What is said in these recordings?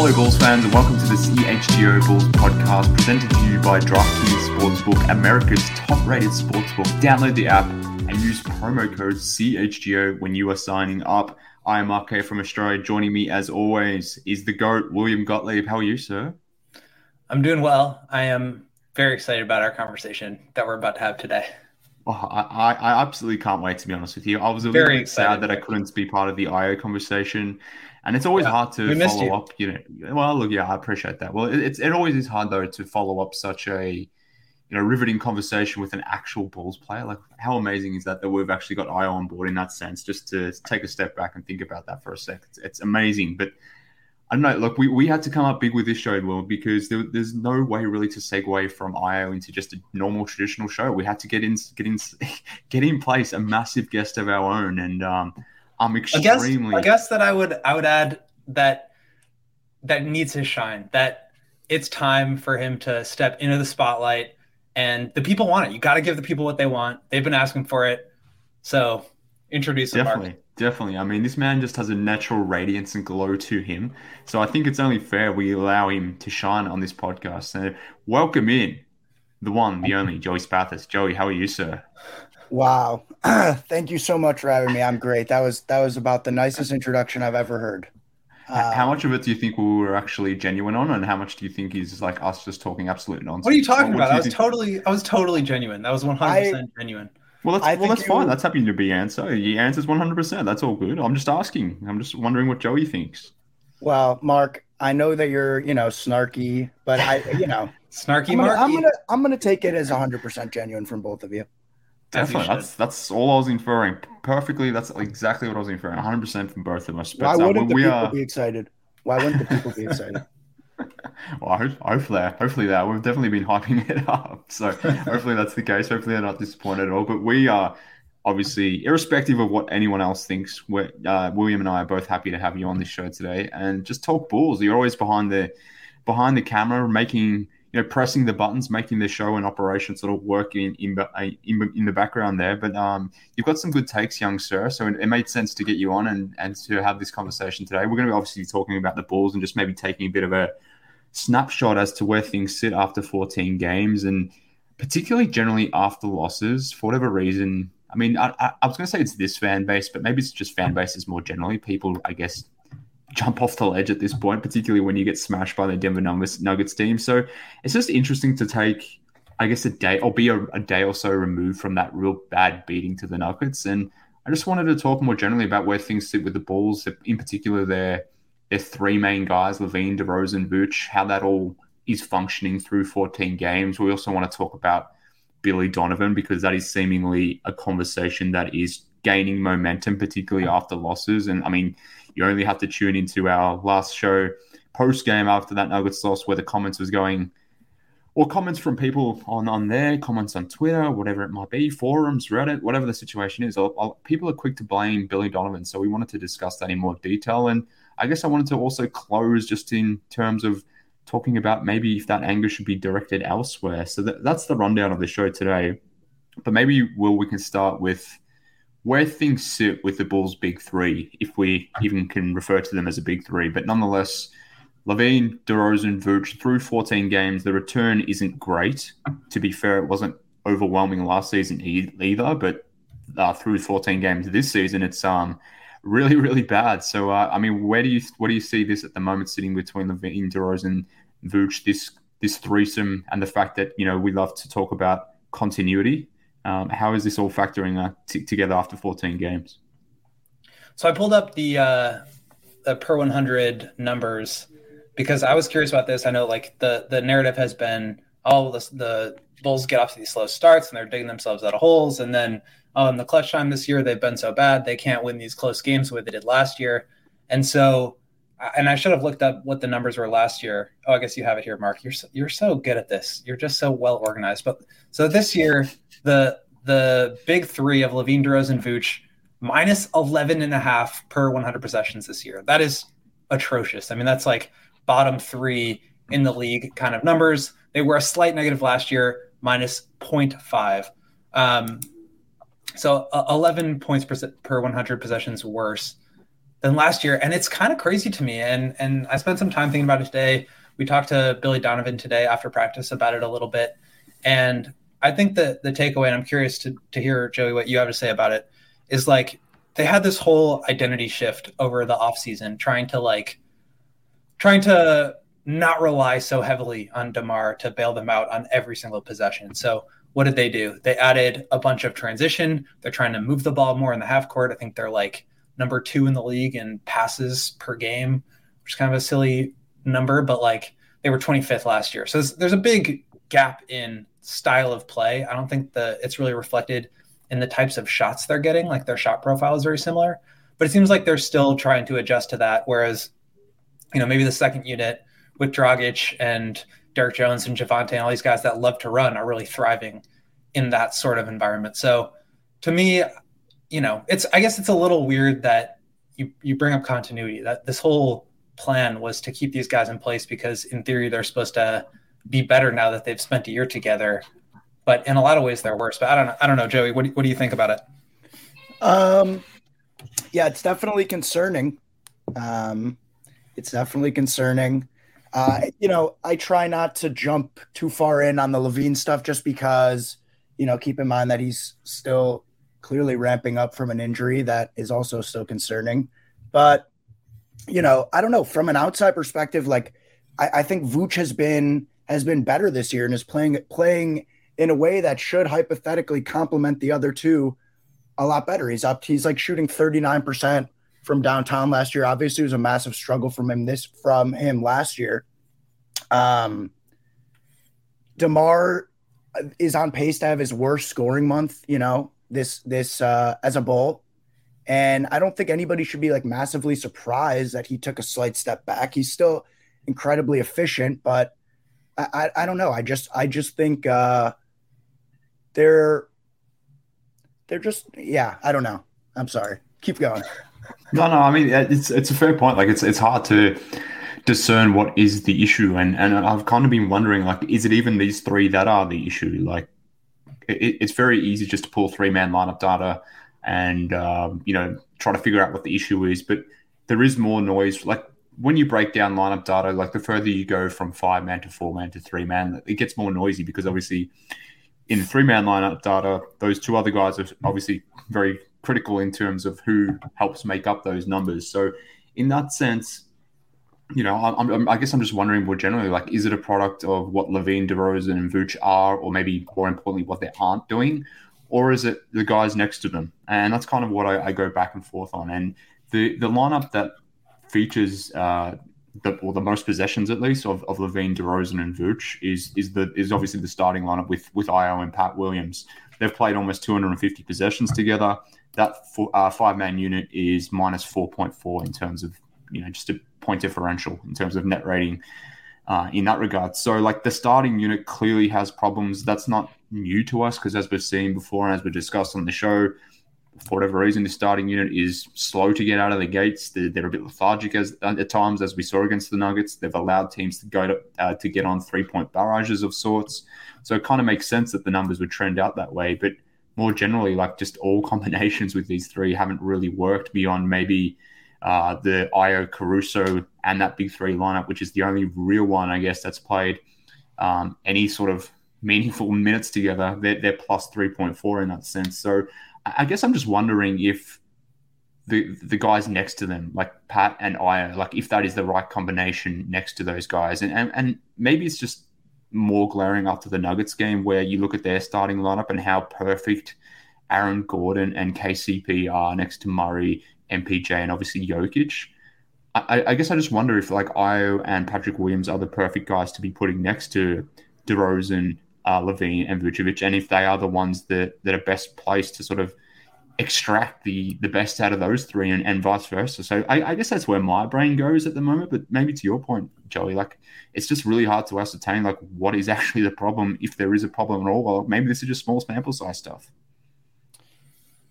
Hello, Bulls fans, and welcome to the CHGO Bulls podcast presented to you by DraftKings Sportsbook, America's top rated sportsbook. Download the app and use promo code CHGO when you are signing up. I am RK from Australia. Joining me, as always, is the GOAT, William Gottlieb. How are you, sir? I'm doing well. I am very excited about our conversation that we're about to have today. Oh, I, I absolutely can't wait, to be honest with you. I was a very little bit sad that I couldn't be part of the Ayo conversation. And it's always yeah, hard to follow you. up. You know, well, look, yeah, I appreciate that. Well, it, it's it always is hard though to follow up such a you know riveting conversation with an actual Bulls player. Like, how amazing is that that we've actually got Ayo on board in that sense? Just to take a step back and think about that for a sec. It's, it's amazing, but. I don't know. Look, we, we had to come up big with this show, Will, because there, there's no way really to segue from Ayo into just a normal traditional show. We had to get in, get in, get in place a massive guest of our own, and um, I'm extremely. I guess, I guess that I would I would add that that needs his shine. That it's time for him to step into the spotlight, and the people want it. You got to give the people what they want. They've been asking for it, so introduce him. Definitely, Mark. definitely. I mean, this man just has a natural radiance and glow to him. So I think it's only fair we allow him to shine on this podcast. So welcome in the one, the only Joey Spathis. Joey, how are you, sir? Wow. Thank you so much for having me. I'm great. That was that was about the nicest introduction I've ever heard. how much of it do you think we were actually genuine on, and how much do you think is like us just talking absolute nonsense? What are you talking what, what about? I was think? totally, I was totally genuine. That was 100 percent genuine. Well, that's well, that's fine. That's happy to be answer. He answers 100. percent That's all good. I'm just asking. I'm just wondering what Joey thinks. Well, Mark, I know that you're, you know, snarky, but I, you know, snarky. I'm gonna, I'm gonna, I'm gonna take it as 100 percent genuine from both of you. Definitely, that's that's all I was inferring. Perfectly, that's exactly what I was inferring. 100 percent from both of us. Why uh, wouldn't the people are... be excited? Why wouldn't the people be excited? well, hopefully, hopefully that we've definitely been hyping it up. So hopefully that's the case. Hopefully they're not disappointed at all. But we are obviously, irrespective of what anyone else thinks, uh, William and I are both happy to have you on this show today and just talk Bulls. You're always behind the behind the camera, making know, pressing the buttons, making the show and operation sort of work in in, in, in the background there. But um, you've got some good takes, young sir. So it, it, made sense to get you on and, and to have this conversation today. We're going to be obviously talking about the Bulls and just maybe taking a bit of a snapshot as to where things sit after 14 games and particularly generally after losses for whatever reason. I mean, I, I, I was going to say it's this fan base, but maybe it's just fan bases more generally. People, I guess, jump off the ledge at this point, particularly when you get smashed by the Denver Nuggets team. So it's just interesting to take, I guess, a day or be a, a, day or so removed from that real bad beating to the Nuggets. And I just wanted to talk more generally about where things sit with the Bulls, in particular their their three main guys, LaVine, DeRozan, Vooch, how that all is functioning through 14 games. We also want to talk about Billy Donovan because that is seemingly a conversation that is gaining momentum, particularly after losses. And I mean, you only have to tune into our last show post game after that Nuggets loss, where the comments was going, or comments from people on on there, comments on Twitter, whatever it might be, forums, Reddit, whatever the situation is. I'll, I'll, people are quick to blame Billy Donovan, so we wanted to discuss that in more detail. And I guess I wanted to also close just in terms of talking about maybe if that anger should be directed elsewhere. So that, that's the rundown of the show today. But maybe, Will, we can start with where things sit with the Bulls' big three, if we even can refer to them as a big three. But nonetheless, LaVine, DeRozan, Vooch through 14 games, the return isn't great. To be fair, it wasn't overwhelming last season either, but uh, through 14 games this season, it's um really really bad. So uh, I mean, where do you what do you see this at the moment sitting between LaVine, DeRozan, Vooch, this this threesome, and the fact that you know we love to talk about continuity um, how is this all factoring uh, t- together after 14 games? So I pulled up the uh, the per 100 numbers because I was curious about this. I know like the the narrative has been oh the, the Bulls get off to these slow starts and they're digging themselves out of holes, and then oh in the clutch time this year they've been so bad they can't win these close games the way they did last year, and so and I should have looked up what the numbers were last year. Oh, I guess you have it here, Mark. You're so, you're so good at this. You're just so well organized. But so this year, the the big three of LaVine, DeRozan, Vooch, minus 11 and a half per 100 possessions this year. That is atrocious. I mean, that's like bottom three in the league kind of numbers. They were a slight negative last year, minus 0.5. Um, so uh, 11 points per, per 100 possessions worse than last year, and it's kind of crazy to me. And and I spent some time thinking about it today. We talked to Billy Donovan today after practice about it a little bit, and I think that the takeaway, and I'm curious to to hear Joey what you have to say about it, is like they had this whole identity shift over the offseason, trying to like trying to not rely so heavily on DeMar to bail them out on every single possession. So what did they do? They added a bunch of transition. They're trying to move the ball more in the half court. I think they're like number two in the league in passes per game, which is kind of a silly number, but like they were 25th last year. So there's, there's a big gap in style of play. I don't think that it's really reflected in the types of shots they're getting. Like their shot profile is very similar, but it seems like they're still trying to adjust to that. Whereas, you know, maybe the second unit with Dragic and Derrick Jones and Javonte and all these guys that love to run are really thriving in that sort of environment. So to me, you know, it's I guess it's a little weird that you you bring up continuity. That this whole plan was to keep these guys in place because in theory they're supposed to be better now that they've spent a year together. But in a lot of ways they're worse. But I don't know. I don't know, Joey. What do, what do you think about it? Um, yeah, it's definitely concerning. Um, it's definitely concerning. Uh, you know, I try not to jump too far in on the LaVine stuff just because, you know, keep in mind that he's still clearly ramping up from an injury that is also still concerning. But, you know, I don't know. From an outside perspective, like I, I think Vooch has been has been better this year and is playing playing in a way that should hypothetically complement the other two a lot better. He's up, he's like shooting 39% from downtown last year. Obviously, it was a massive struggle from him this from him last year. Um, DeMar is on pace to have his worst scoring month. You know this this uh, as a bull, and I don't think anybody should be like massively surprised that he took a slight step back. He's still incredibly efficient, but I I, don't know. I just I just think uh, they're they're just yeah. I don't know. I'm sorry. Keep going. No, no. I mean, it's it's a fair point. Like, it's it's hard to discern what is the issue, and and I've kind of been wondering, like, is it even these three that are the issue? Like, it, it's very easy just to pull three man lineup data and um, you know try to figure out what the issue is, but there is more noise. Like when you break down lineup data, like the further you go from five man to four man to three man, it gets more noisy because obviously in three man lineup data, those two other guys are obviously very critical in terms of who helps make up those numbers. So, in that sense, you know, I'm, I'm, i guess I'm just wondering more generally, like, is it a product of what LaVine, DeRozan, and Vooch are, or maybe more importantly, what they aren't doing, or is it the guys next to them? And that's kind of what I, I go back and forth on. And the the lineup that features uh, the, or the most possessions at least of, of LaVine, DeRozan, and Vooch is is the is obviously the starting lineup with with Ayo and Pat Williams. They've played almost 250 possessions together that uh, five man unit is minus 4.4 in terms of, you know, just a point differential in terms of net rating uh, in that regard. So, like, the starting unit clearly has problems. That's not new to us because, as we've seen before and as we discussed on the show, for whatever reason, the starting unit is slow to get out of the gates. They're, they're a bit lethargic as, at times, as we saw against the Nuggets. They've allowed teams to go to uh, to get on three point barrages of sorts. So it kind of makes sense that the numbers would trend out that way. But more generally, like just all combinations with these three haven't really worked beyond maybe uh, the Ayo Caruso and that big three lineup, which is the only real one, I guess, that's played um, any sort of meaningful minutes together. They're, they're plus 3.4 in that sense. So I guess I'm just wondering if the the guys next to them, like Pat and Ayo, like if that is the right combination next to those guys. And, and, and maybe it's just more glaring after the Nuggets game, where you look at their starting lineup and how perfect Aaron Gordon and KCP are next to Murray, MPJ, and obviously Jokic. I, I guess I just wonder if like Ayo and Patrick Williams are the perfect guys to be putting next to DeRozan, uh, LaVine, and Vucevic, and if they are the ones that that are best placed to sort of extract the the best out of those three and, and vice versa. So I, I, guess that's where my brain goes at the moment. But maybe to your point, Joey, like it's just really hard to ascertain like what is actually the problem if there is a problem at all. Well, maybe this is just small sample size stuff.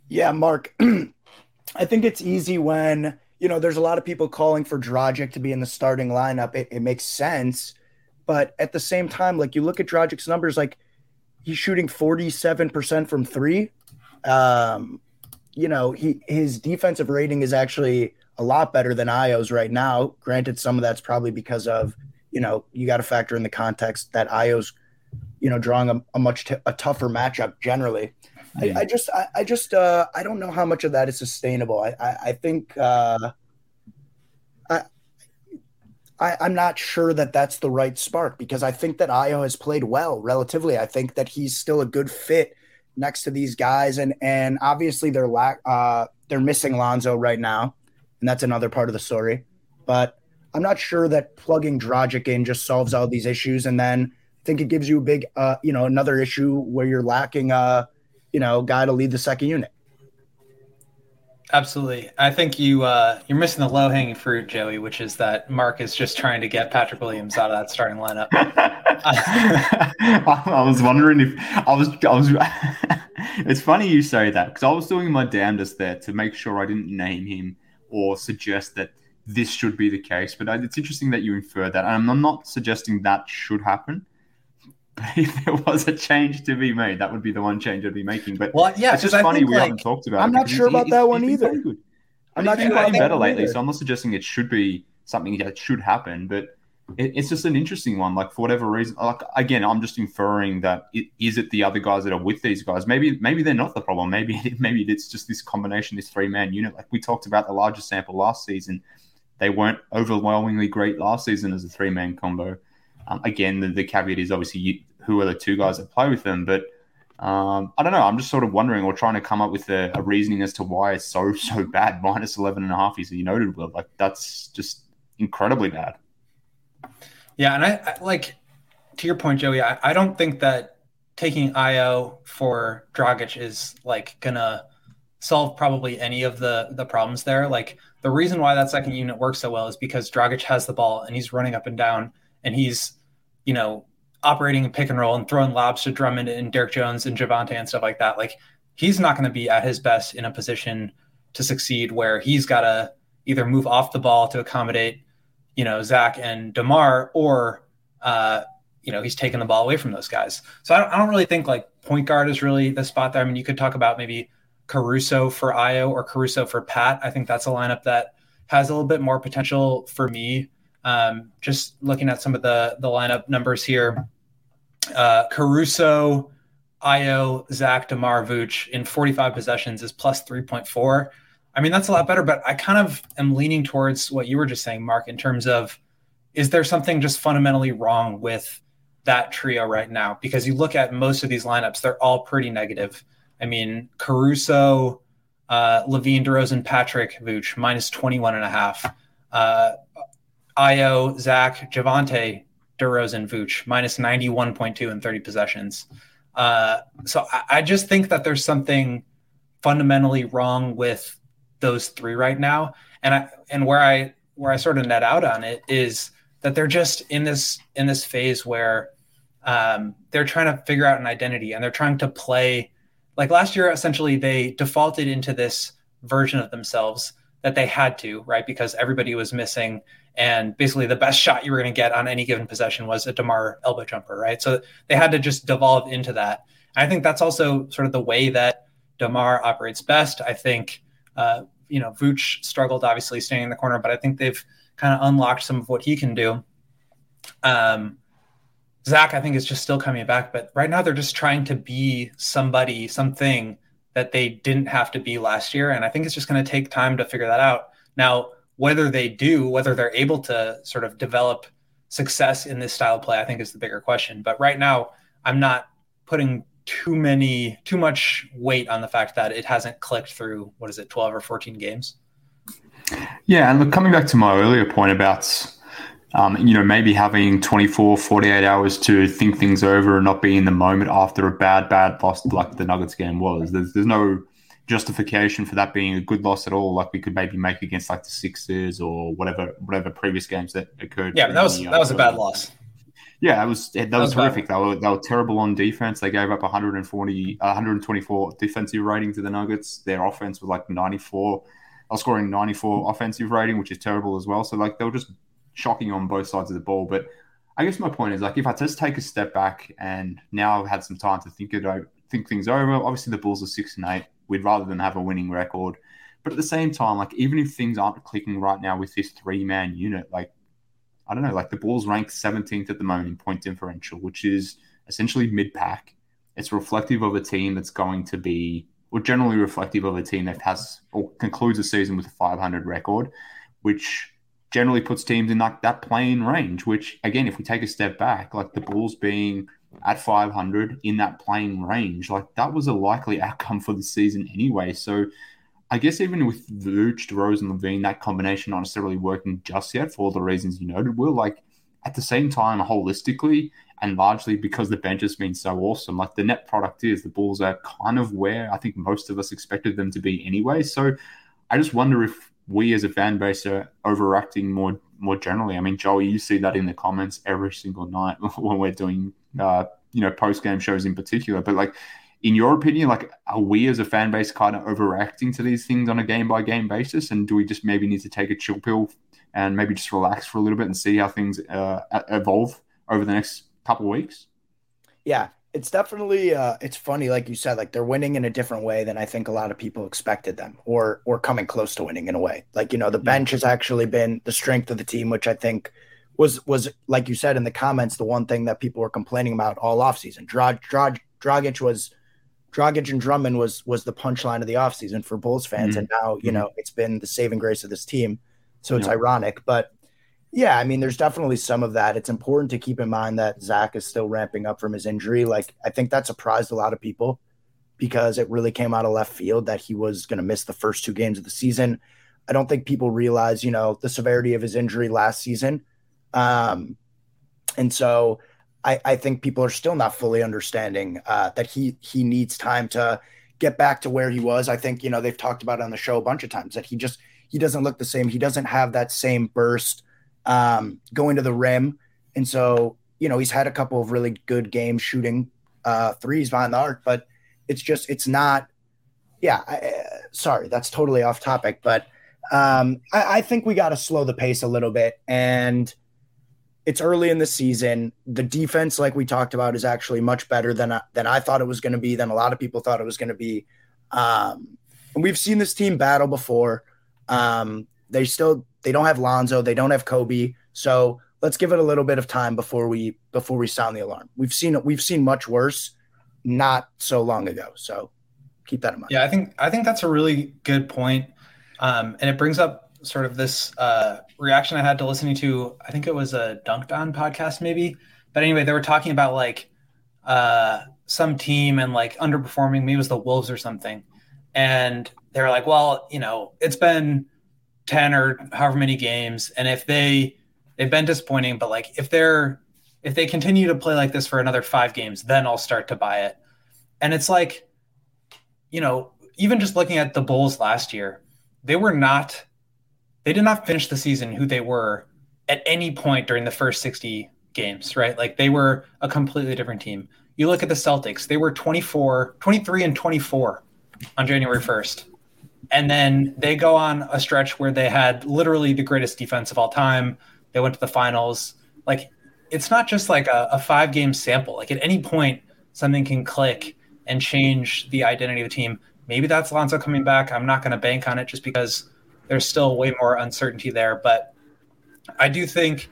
Yeah, Mark. I think it's easy when you know there's a lot of people calling for Dragic to be in the starting lineup. It, it makes sense, but at the same time, like you look at Dragic's numbers, like he's shooting 47% from three. Um, you know, he his defensive rating is actually a lot better than Ayo's right now. Granted, some of that's probably because of you know you got to factor in the context that Ayo's, you know drawing a, a much t- a tougher matchup generally. I, I, just I, I just uh, I don't know how much of that is sustainable. I I, I think uh, I I'm not sure that that's the right spark because I think that Ayo has played well relatively. I think that he's still a good fit next to these guys, and and obviously they're lack uh, they're missing Lonzo right now, and that's another part of the story. But I'm not sure that plugging Dragic in just solves all these issues, and then I think it gives you a big uh, you know another issue where you're lacking a you know, guy to lead the second unit. Absolutely. I think you uh, you're missing the low hanging fruit, Joey, which is that Mark is just trying to get Patrick Williams out of that starting lineup. I was wondering if I was I was. it's funny you say that because I was doing my damnedest there to make sure I didn't name him or suggest that this should be the case. But it's interesting that you infer that, and I'm not suggesting that should happen. if there was a change to be made, that would be the one change I'd be making. But well, yeah, it's just funny we like, haven't talked about. I'm not sure about that one either. I'm not sure about better lately, either. so I'm not suggesting it should be something that should happen, but it, it's just an interesting one. Like for whatever reason, like again, I'm just inferring that it, is it the other guys that are with these guys? Maybe maybe they're not the problem. Maybe maybe it's just this combination, this three man unit. Like we talked about the larger sample last season, they weren't overwhelmingly great last season as a three man combo. Um, again, the, the, caveat is obviously you, who are the two guys that play with them, but um, I don't know. I'm just sort of wondering or trying to come up with a, a, reasoning as to why it's so, so bad. Minus 11 and a half, as you noted, Will. Like, that's just incredibly bad. Yeah. And I, I like, to your point, Joey, I, I don't think that taking Ayo for Dragic is like gonna solve probably any of the the problems there. Like the reason why that second unit works so well is because Dragic has the ball and he's running up and down and he's, you know, operating in pick and roll and throwing lobs to Drummond and Derrick Jones and Javonte and stuff like that. Like he's not going to be at his best in a position to succeed where he's got to either move off the ball to accommodate, you know, Zach and DeMar, or uh, you know, he's taking the ball away from those guys. So I don't, I don't really think like point guard is really the spot there. I mean, you could talk about maybe Caruso for Ayo or Caruso for Pat. I think that's a lineup that has a little bit more potential for me um, just looking at some of the the lineup numbers here, uh, Caruso, Ayo, Zach, DeMar, Vooch in 45 possessions is plus 3.4. I mean, that's a lot better, but I kind of am leaning towards what you were just saying, Mark, in terms of is there something just fundamentally wrong with that trio right now? Because you look at most of these lineups, they're all pretty negative. I mean, Caruso, uh, LaVine, DeRozan, Patrick, Vooch, minus 21 and a half. Uh, Ayo, Zach, Javonte, DeRozan, Vooch, minus 91.2 and 30 possessions. Uh, so I, I, just think that there's something fundamentally wrong with those three right now. And I and where I where I sort of net out on it is that they're just in this in this phase where um, they're trying to figure out an identity and they're trying to play like last year essentially they defaulted into this version of themselves that they had to right because everybody was missing and basically the best shot you were going to get on any given possession was a DeMar elbow jumper, right? So they had to just devolve into that. And I think that's also sort of the way that DeMar operates best. I think, uh, you know, Vooch struggled obviously staying in the corner, but I think they've kind of unlocked some of what he can do. Um, Zach, I think, is just still coming back, but right now they're just trying to be somebody, something that they didn't have to be last year. And I think it's just going to take time to figure that out. Now, whether they do, whether they're able to sort of develop success in this style of play, I think is the bigger question. But right now, I'm not putting too many, too much weight on the fact that it hasn't clicked through, what is it, 12 or 14 games? Yeah. And look, coming back to my earlier point about, um, you know, maybe having 24, 48 hours to think things over and not be in the moment after a bad, bad loss like the Nuggets game was. There's, there's no justification for that being a good loss at all, like we could maybe make against like the Sixers or whatever whatever previous games that occurred. Yeah, that was the, uh, that was a bad loss. Yeah, that was that, that was, was horrific. They were they were terrible on defense. They gave up 140, 124 defensive rating to the Nuggets. Their offense was like 94. I was scoring 94 offensive rating, which is terrible as well. So like they were just shocking on both sides of the ball. But I guess my point is like if I just take a step back and now I've had some time to think it think things over. Obviously, the Bulls are six and eight We'd rather than have a winning record. But at the same time, like even if things aren't clicking right now with this three man unit, like I don't know, like the Bulls rank 17th at the moment in point differential, which is essentially mid pack. It's reflective of a team that's going to be, or generally reflective of a team that has or concludes a season with a 500 record, which generally puts teams in like that play-in range. Which again, if we take a step back, like the Bulls being at 500 in that play-in range, like that was a likely outcome for the season anyway. So I guess even with Vooch, DeRozan, and LaVine, that combination not necessarily working just yet for all the reasons you noted, will like at the same time, holistically, and largely because the bench has been so awesome, like the net product is the Bulls are kind of where I think most of us expected them to be anyway. So I just wonder if we as a fan base are overreacting more more generally. I mean, Joey, you see that in the comments every single night when we're doing uh, you know post game shows in particular. But like, in your opinion, like, are we as a fan base kind of overreacting to these things on a game by game basis, and do we just maybe need to take a chill pill and maybe just relax for a little bit and see how things uh, evolve over the next couple of weeks? Yeah, it's definitely uh, it's funny, like you said, like they're winning in a different way than I think a lot of people expected them, or or coming close to winning in a way. Like you know, the bench has actually been the strength of the team, which I think was was like you said in the comments, the one thing that people were complaining about all offseason. Drag, Drag, Dragic was Dragic and Drummond was was the punchline of the offseason for Bulls fans, mm-hmm. and now you mm-hmm. know it's been the saving grace of this team. So it's yeah. ironic, but yeah, I mean, there's definitely some of that. It's important to keep in mind that Zach is still ramping up from his injury. Like, I think that surprised a lot of people because it really came out of left field that he was going to miss the first two games of the season. I don't think people realize, you know, the severity of his injury last season. Um, and so I, I think people are still not fully understanding uh, that he he needs time to get back to where he was. I think, you know, they've talked about it on the show a bunch of times that he just he doesn't look the same. He doesn't have that same burst um, going to the rim. And so, you know, he's had a couple of really good games shooting uh, threes behind the arc, but it's just, it's not, yeah, I, uh, sorry, that's totally off topic, but um, I, I think we got to slow the pace a little bit. And it's early in the season. The defense, like we talked about, is actually much better than, than I thought it was going to be, than a lot of people thought it was going to be. Um, and we've seen this team battle before. Um, they still they don't have Lonzo, they don't have Kobe, so let's give it a little bit of time before we before we sound the alarm. We've seen we've seen much worse not so long ago, so keep that in mind. Yeah, I think I think that's a really good point, um, and it brings up sort of this uh, reaction I had to listening to. I think it was a Dunked On podcast, maybe. But anyway, they were talking about like uh, some team and like underperforming. Maybe was the Wolves or something, and they were like, "Well, you know, it's been 10 or however many games and if they they've been disappointing but like if they're if they continue to play like this for another 5 games then I'll start to buy it and it's like you know even just looking at the Bulls last year they were not they did not finish the season who they were at any point during the first 60 games right like they were a completely different team you look at the Celtics they were 24 23 and 24 on January 1st and then they go on a stretch where they had literally the greatest defense of all time. They went to the finals. Like it's not just like a, a five game sample. Like at any point, something can click and change the identity of the team. Maybe that's Lonzo coming back. I'm not going to bank on it just because there's still way more uncertainty there. But I do think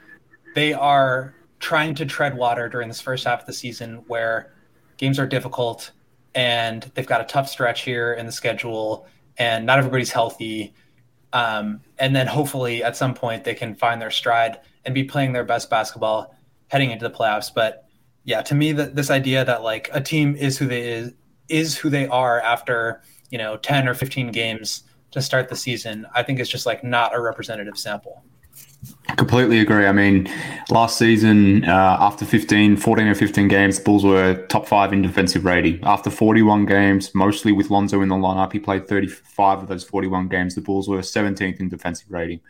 they are trying to tread water during this first half of the season where games are difficult and they've got a tough stretch here in the schedule and not everybody's healthy. Um, and then hopefully at some point they can find their stride and be playing their best basketball heading into the playoffs. But yeah, to me, that this idea that like a team is who they is is who they are after you know ten or fifteen games to start the season, I think it's just like not a representative sample. Completely agree. I mean, last season, uh, after 15, 14 or 15 games, the Bulls were top five in defensive rating. After 41 games, mostly with Lonzo in the lineup, he played 35 of those 41 games. The Bulls were 17th in defensive rating.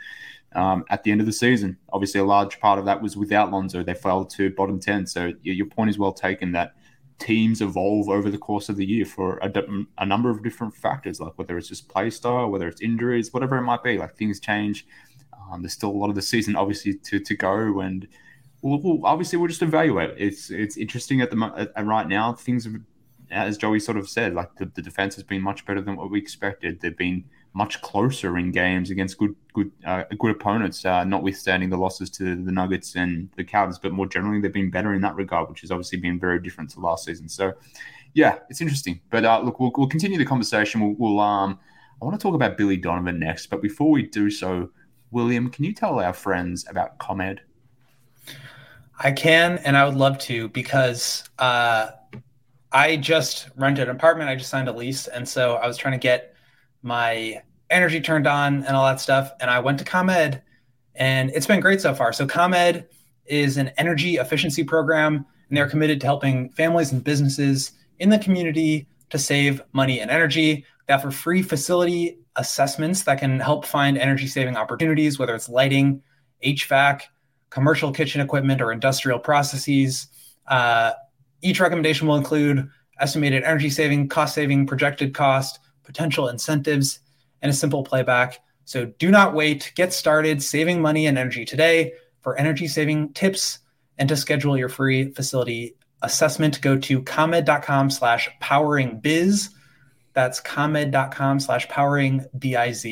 Um, at the end of the season, obviously, a large part of that was without Lonzo. They fell to bottom 10. So your point is well taken that teams evolve over the course of the year for a, a number of different factors, like whether it's just play style, whether it's injuries, whatever it might be. Like things change um, there's still a lot of the season, obviously, to, to go, and we'll, we'll obviously we'll just evaluate. It's it's interesting at the at, right now. Things have, as Joey sort of said, like the, the defense has been much better than what we expected. They've been much closer in games against good good uh, good opponents, uh, notwithstanding the losses to the Nuggets and the Cavs. But more generally, they've been better in that regard, which has obviously been very different to last season. So, yeah, it's interesting. But uh, look, we'll, we'll continue the conversation. We'll, we'll um, I want to talk about Billy Donovan next, but before we do so, William, can you tell our friends about ComEd? I can, and I would love to because uh, I just rented an apartment. I just signed a lease, and so I was trying to get my energy turned on and all that stuff. And I went to ComEd, and it's been great so far. So ComEd is an energy efficiency program, and they're committed to helping families and businesses in the community to save money and energy. They offer free facility assessments that can help find energy saving opportunities, whether it's lighting, HVAC, commercial kitchen equipment, or industrial processes. Uh, each recommendation will include estimated energy saving, cost saving, projected cost, potential incentives, and a simple playback. So do not wait. Get started saving money and energy today. For energy saving tips and to schedule your free facility assessment, go to comed.com slash powering biz. That's comed.com slash powering biz.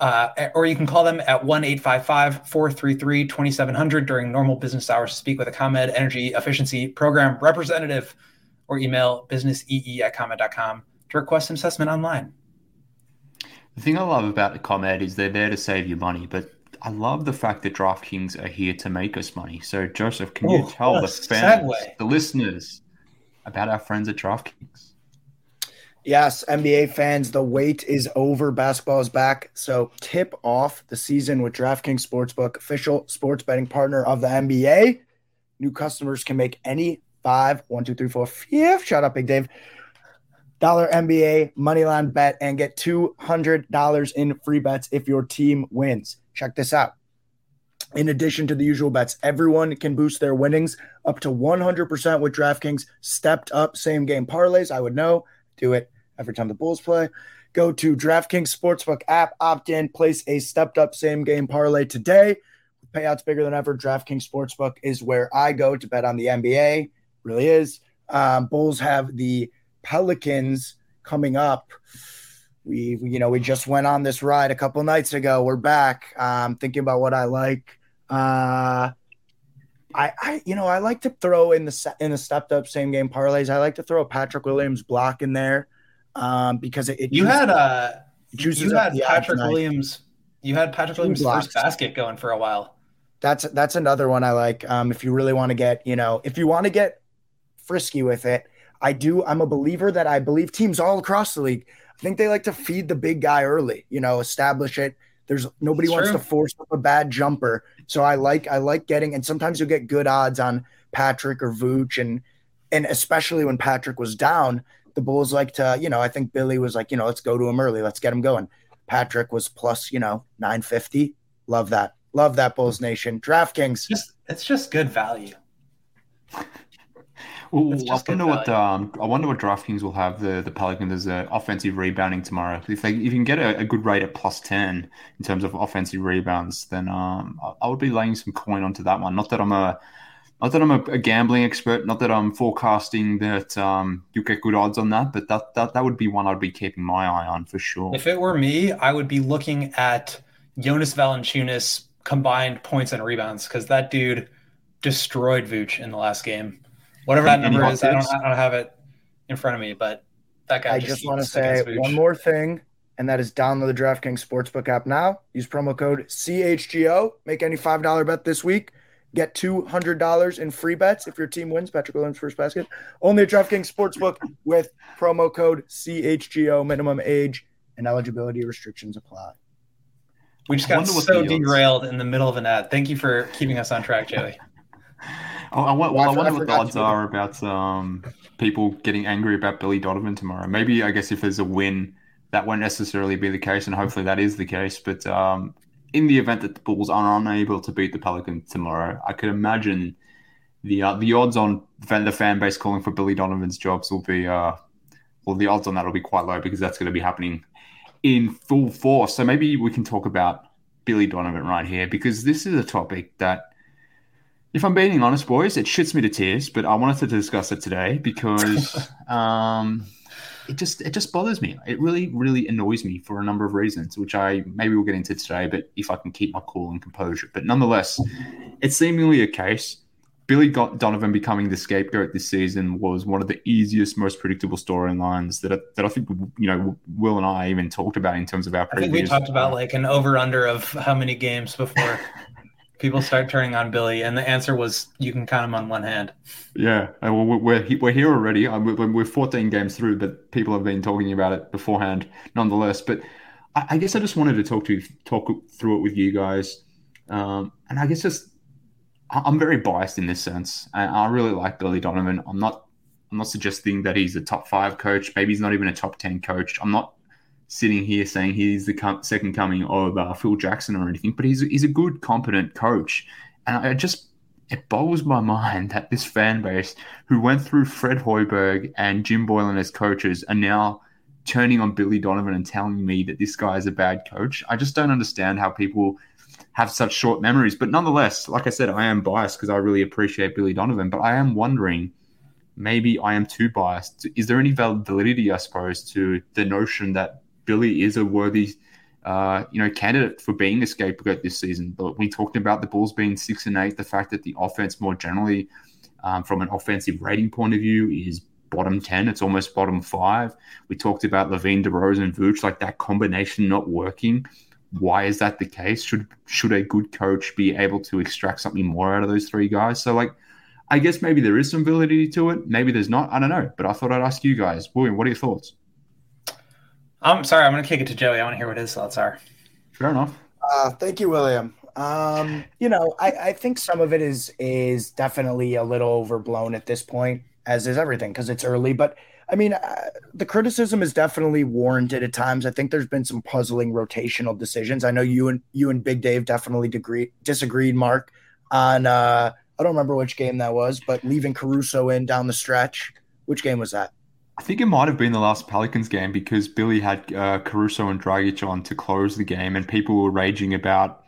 Uh, or you can call them at 1 855 433 2700 during normal business hours to speak with a ComEd Energy Efficiency Program representative or email businessee at comed.com to request an assessment online. The thing I love about the ComEd is they're there to save you money, but I love the fact that DraftKings are here to make us money. So, Joseph, can you oh, tell the fans, segue. the listeners, about our friends at DraftKings? Yes, NBA fans, the wait is over. Basketball is back. So tip off the season with DraftKings Sportsbook, official sports betting partner of the NBA. New customers can make any five, one, two, three, four, fifth. Shut up, Big Dave. Dollar NBA moneyline bet and get $200 in free bets if your team wins. Check this out. In addition to the usual bets, everyone can boost their winnings up to 100% with DraftKings stepped up same game parlays. I would know. Do it every time the Bulls play. Go to DraftKings Sportsbook app, opt in, place a stepped up same game parlay today. Payouts bigger than ever. DraftKings Sportsbook is where I go to bet on the NBA. Really is. Um, Bulls have the Pelicans coming up. We, you know, we just went on this ride a couple nights ago. We're back. Um, thinking about what I like. Uh, I, I, you know, I like to throw in the in the stepped up same game parlays. I like to throw a Patrick Williams block in there um, because it, it you had uh you had Patrick Williams you had Patrick Williams first basket going for a while. That's that's another one I like. Um, if you really want to get you know if you want to get frisky with it, I do. I'm a believer that I believe teams all across the league. I think they like to feed the big guy early. You know, establish it. There's nobody That's wants true. to force up a bad jumper. So I like I like getting and sometimes you'll get good odds on Patrick or Vooch and and especially when Patrick was down, the Bulls like to, you know, I think Billy was like, you know, let's go to him early. Let's get him going. Patrick was plus, you know, 950. Love that. Love that Bulls Nation. DraftKings. Just, it's just good value. Well, I wonder what um, I wonder what DraftKings will have the the Pelicans as a offensive rebounding tomorrow. If they if you can get a, a, good rate at plus ten in terms of offensive rebounds, then um, I, I would be laying some coin onto that one. Not that I'm a not that I'm a, a, gambling expert, not that I'm forecasting that um, you get good odds on that, but that, that that would be one I'd be keeping my eye on for sure. If it were me, I would be looking at Jonas Valanciunas combined points and rebounds because that dude destroyed Vooch in the last game. Whatever that number is, I don't, I don't have it in front of me, but that guy. I just, just want to say one more thing, and that is download the DraftKings Sportsbook app now. Use promo code CHGO. Make any five dollar bet this week Get $200 in free bets if your team wins. Patrick Williams first basket. Only at DraftKings Sportsbook with promo code CHGO. Minimum age and eligibility restrictions apply. We just got so derailed in the middle of an ad. Thank you for keeping us on track, Joey. I, well, I, I wonder what the odds are about um, people getting angry about Billy Donovan tomorrow. Maybe, I guess, if there's a win, that won't necessarily be the case, and hopefully that is the case. But um, in the event that the Bulls are unable to beat the Pelicans tomorrow, I could imagine the uh, the odds on the fan base calling for Billy Donovan's jobs will be uh, well, the odds on that will be quite low because that's going to be happening in full force. So maybe we can talk about Billy Donovan right here because this is a topic that If I'm being honest, boys, it shits me to tears. But I wanted to discuss it today because um, it just it just bothers me. It really really annoys me for a number of reasons, which I maybe we'll get into today. But if I can keep my cool and composure, but nonetheless, it's seemingly a case. Billy Donovan becoming the scapegoat this season was one of the easiest, most predictable storylines that I, that I think you know Will and I even talked about in terms of our. I think we talked about like an over under of how many games before people start turning on Billy, and the answer was you can count them on one hand. Yeah, well, we're we're here already. We're 14 games through, but people have been talking about it beforehand, nonetheless. But I guess I just wanted to talk to talk through it with you guys, um, and I guess just I'm very biased in this sense. I, I really like Billy Donovan. I'm not I'm not suggesting that he's a top five coach. Maybe he's not even a top ten coach. I'm not sitting here saying he's the second coming of uh, Phil Jackson or anything, but he's he's a good, competent coach, and I just it boggles my mind that this fan base who went through Fred Hoiberg and Jim Boylen as coaches are now turning on Billy Donovan and telling me that this guy is a bad coach. I just don't understand how people have such short memories. But nonetheless, like I said, I am biased because I really appreciate Billy Donovan, but I am wondering maybe I am too biased. Is there any validity, I suppose, to the notion that Billy is a worthy, uh, you know, candidate for being a scapegoat this season. But we talked about the Bulls being six and eight, the fact that the offense more generally, um, from an offensive rating point of view, is bottom 10. It's almost bottom five. We talked about LaVine, DeRozan, and Vooch, like that combination not working. Why is that the case? Should should a good coach be able to extract something more out of those three guys? So like I guess maybe there is some validity to it. Maybe there's not. I don't know. But I thought I'd ask you guys. William, what are your thoughts? I'm sorry. I'm going to kick it to Joey. I want to hear what his thoughts are. Fair enough. Uh, thank you, William. Um, you know, I, I think some of it is is definitely a little overblown at this point, as is everything, because it's early. But I mean, uh, the criticism is definitely warranted at times. I think there's been some puzzling rotational decisions. I know you and you and Big Dave definitely degree, disagreed, Mark, on uh, I don't remember which game that was, but leaving Caruso in down the stretch. Which game was that? I think it might have been the last Pelicans game because Billy had uh, Caruso and Dragic on to close the game, and people were raging about,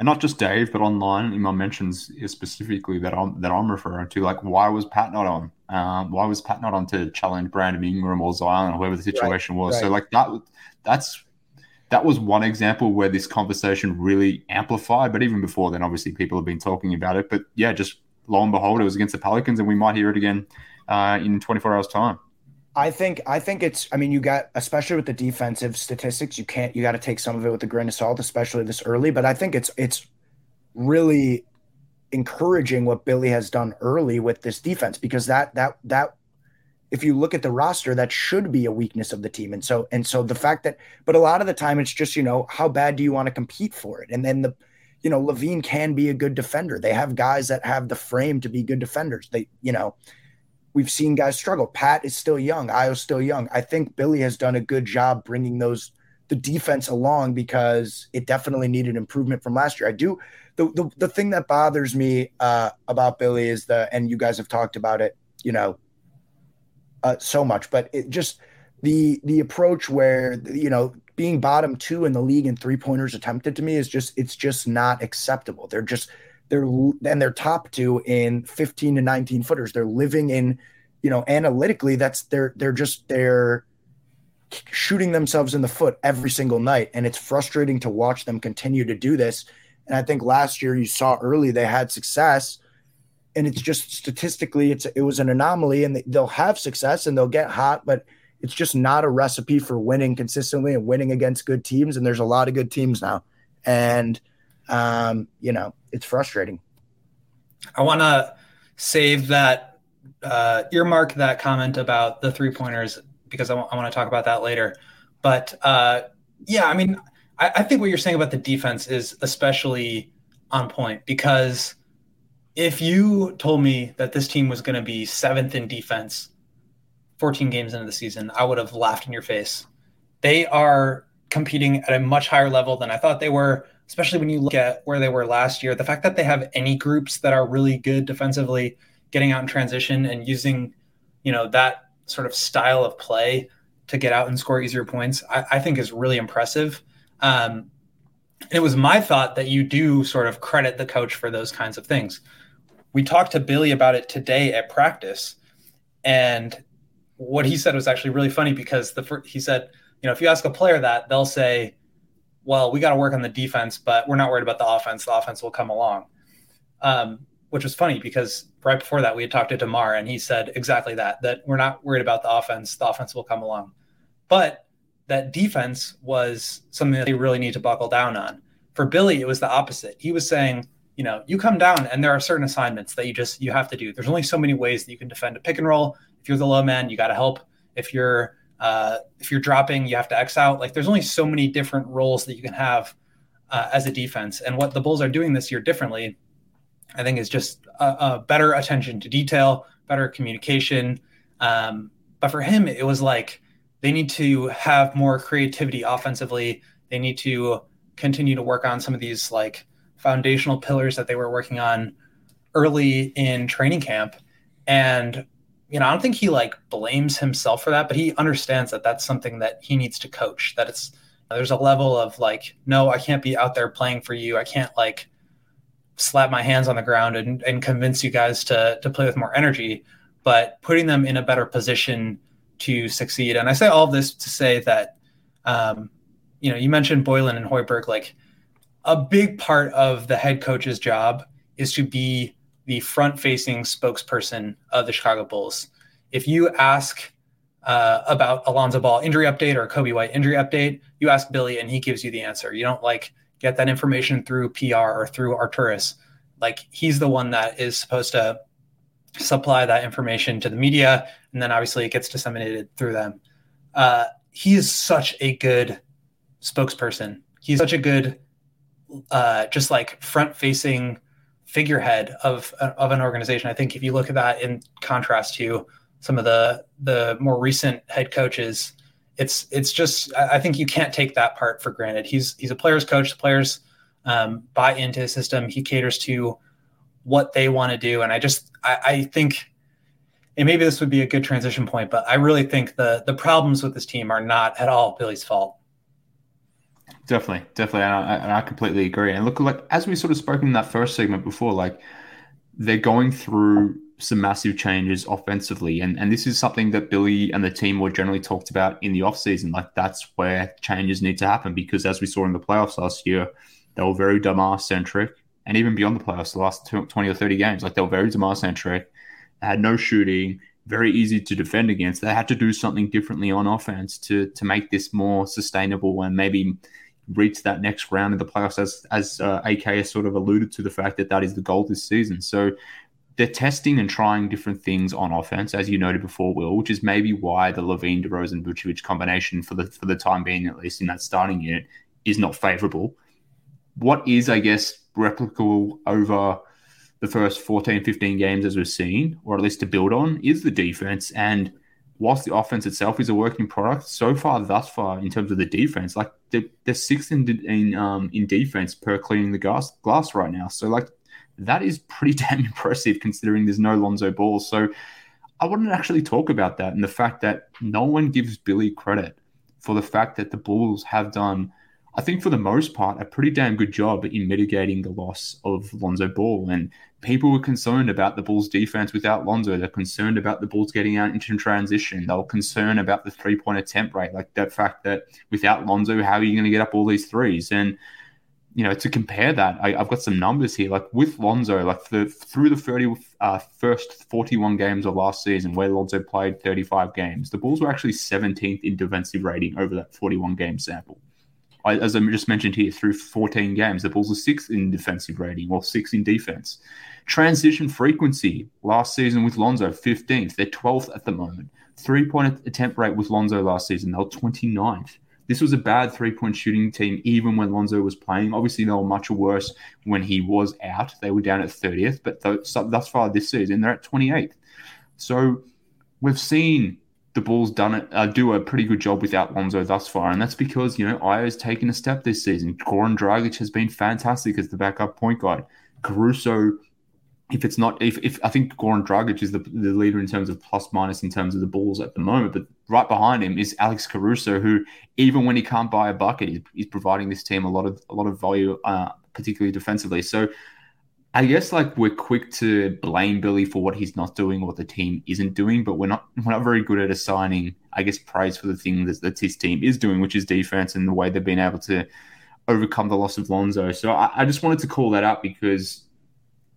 and not just Dave, but online in my mentions specifically that I'm that I'm referring to, like why was Pat not on? Um, why was Pat not on to challenge Brandon Ingram or Zion or whoever the situation right, was? Right. So like that, that's that was one example where this conversation really amplified. But even before then, obviously people have been talking about it. But yeah, just lo and behold, it was against the Pelicans, and we might hear it again uh, in 24 hours time. I think I think it's I mean you got especially with the defensive statistics you can't you got to take some of it with a grain of salt especially this early but I think it's it's really encouraging what Billy has done early with this defense because that that that if you look at the roster that should be a weakness of the team. And so and so the fact that but a lot of the time it's just you know how bad do you want to compete for it? And then the you know LaVine can be a good defender. They have guys that have the frame to be good defenders. They you know we've seen guys struggle. Pat is still young. Ayo's still young. I think Billy has done a good job bringing those the defense along because it definitely needed improvement from last year. I do the the, the thing that bothers me uh, about Billy is the and you guys have talked about it, you know, uh, so much, but it just the the approach where you know being bottom two in the league and three pointers attempted to me is just it's just not acceptable. They're just they're and they're top two in 15 to 19 footers. They're living in, you know, analytically, that's they're they're just they're shooting themselves in the foot every single night. And it's frustrating to watch them continue to do this. And I think last year you saw early they had success. And it's just statistically, it's it was an anomaly, and they'll have success and they'll get hot, but it's just not a recipe for winning consistently and winning against good teams. And there's a lot of good teams now. And um, you know, it's frustrating. I want to save that, uh, earmark that comment about the three pointers because I, w- I want to talk about that later. But uh, yeah, I mean, I, I think what you're saying about the defense is especially on point because if you told me that this team was going to be seventh in defense 14 games into the season, I would have laughed in your face. They are competing at a much higher level than I thought they were especially when you look at where they were last year. The fact that they have any groups that are really good defensively, getting out in transition and using, you know, that sort of style of play to get out and score easier points, I, I think is really impressive. Um, it was my thought that you do sort of credit the coach for those kinds of things. we talked to Billy about it today at practice, and what he said was actually really funny because the he said, you know, if you ask a player that, they'll say, "Well, we got to work on the defense, but we're not worried about the offense. The offense will come along." Um, which was funny because right before that we had talked to DeMar and he said exactly that that we're not worried about the offense. The offense will come along, but that defense was something that they really need to buckle down on. For Billy, it was the opposite. He was saying, you know, you come down and there are certain assignments that you just you have to do. There's only so many ways that you can defend a pick and roll. If you're the low man, you got to help. If you're uh, if you're dropping, you have to X out. Like there's only so many different roles that you can have uh, as a defense. And what the Bulls are doing this year differently, I think, is just a, a better attention to detail, better communication. Um, but for him, it was like they need to have more creativity offensively. They need to continue to work on some of these like foundational pillars that they were working on early in training camp. And you know, I don't think he like blames himself for that, but he understands that that's something that he needs to coach. That it's there's a level of like, no, I can't be out there playing for you. I can't like slap my hands on the ground and, and convince you guys to to play with more energy, but putting them in a better position to succeed. And I say all this to say that, um, you know, you mentioned Boylan and Hoiberg. Like a big part of the head coach's job is to be the front facing spokesperson of the Chicago Bulls. If you ask uh, about Lonzo Ball injury update or Coby White injury update, you ask Billy and he gives you the answer. You don't like get that information through PR or through Arturas. Like he's the one that is supposed to supply that information to the media, and then obviously it gets disseminated through them. Uh, he is such a good spokesperson. He's such a good, uh, just like front facing figurehead of of an organization. I think if you look at that in contrast to some of the the more recent head coaches, it's it's just I think you can't take that part for granted. He's he's a player's coach. The players um, buy into his system. He caters to what they want to do, and I just I, I think. And maybe this would be a good transition point, but I really think the the problems with this team are not at all Billy's fault. Definitely, definitely, and I, and I completely agree. And look, like as we sort of spoken in that first segment before, like they're going through some massive changes offensively, and and this is something that Billy and the team were generally talked about in the offseason. Like that's where changes need to happen because as we saw in the playoffs last year, they were very DeMar centric, and even beyond the playoffs, the last twenty or thirty games, like they were very DeMar centric. Had no shooting, very easy to defend against. They had to do something differently on offense to to make this more sustainable and maybe reach that next round of the playoffs, as as uh, AK has sort of alluded to the fact that that is the goal this season. So they're testing and trying different things on offense, as you noted before, Will, which is maybe why the LaVine, DeRozan, Vucevic combination for the for the time being, at least in that starting unit, is not favorable. What is, I guess, replicable over the first 14, 15 games as we've seen, or at least to build on, is the defense. And whilst the offense itself is a working product, so far thus far in terms of the defense, like they're, they're sixth in in um, in defense per cleaning the glass glass right now. So like that is pretty damn impressive considering there's no Lonzo Ball. So I to actually talk about that and the fact that no one gives Billy credit for the fact that the Bulls have done I think for the most part, a pretty damn good job in mitigating the loss of Lonzo Ball. And people were concerned about the Bulls' defense without Lonzo. They're concerned about the Bulls getting out into transition. They were concerned about the three point attempt rate, like that fact that without Lonzo, how are you going to get up all these threes? And you know, to compare that, I, have got some numbers here. Like with Lonzo, like the through the 30, uh, first 41 games of last season, where Lonzo played 35 games, the Bulls were actually 17th in defensive rating over that 41 game sample as I just mentioned here, through 14 games, the Bulls are sixth in defensive rating or sixth in defense. Transition frequency last season with Lonzo, 15th. They're 12th at the moment. Three point attempt rate with Lonzo last season, they were 29th. This was a bad three point shooting team, even when Lonzo was playing. Obviously, they were much worse when he was out. They were down at 30th, but thus far this season, they're at 28th. So we've seen the Bulls done it uh, do a pretty good job without Lonzo thus far, and that's because you know Ayo's taken a step this season. Goran Dragic has been fantastic as the backup point guard. Caruso, if it's not, if, if I think Goran Dragic is the, the leader in terms of plus minus in terms of the Bulls at the moment, but right behind him is Alex Caruso, who even when he can't buy a bucket, he's, he's providing this team a lot of a lot of value, uh, particularly defensively. So I guess like we're quick to blame Billy for what he's not doing, what the team isn't doing, but we're not we're not very good at assigning, I guess, praise for the thing that, that his team is doing, which is defense and the way they've been able to overcome the loss of Lonzo. So I, I just wanted to call that out because,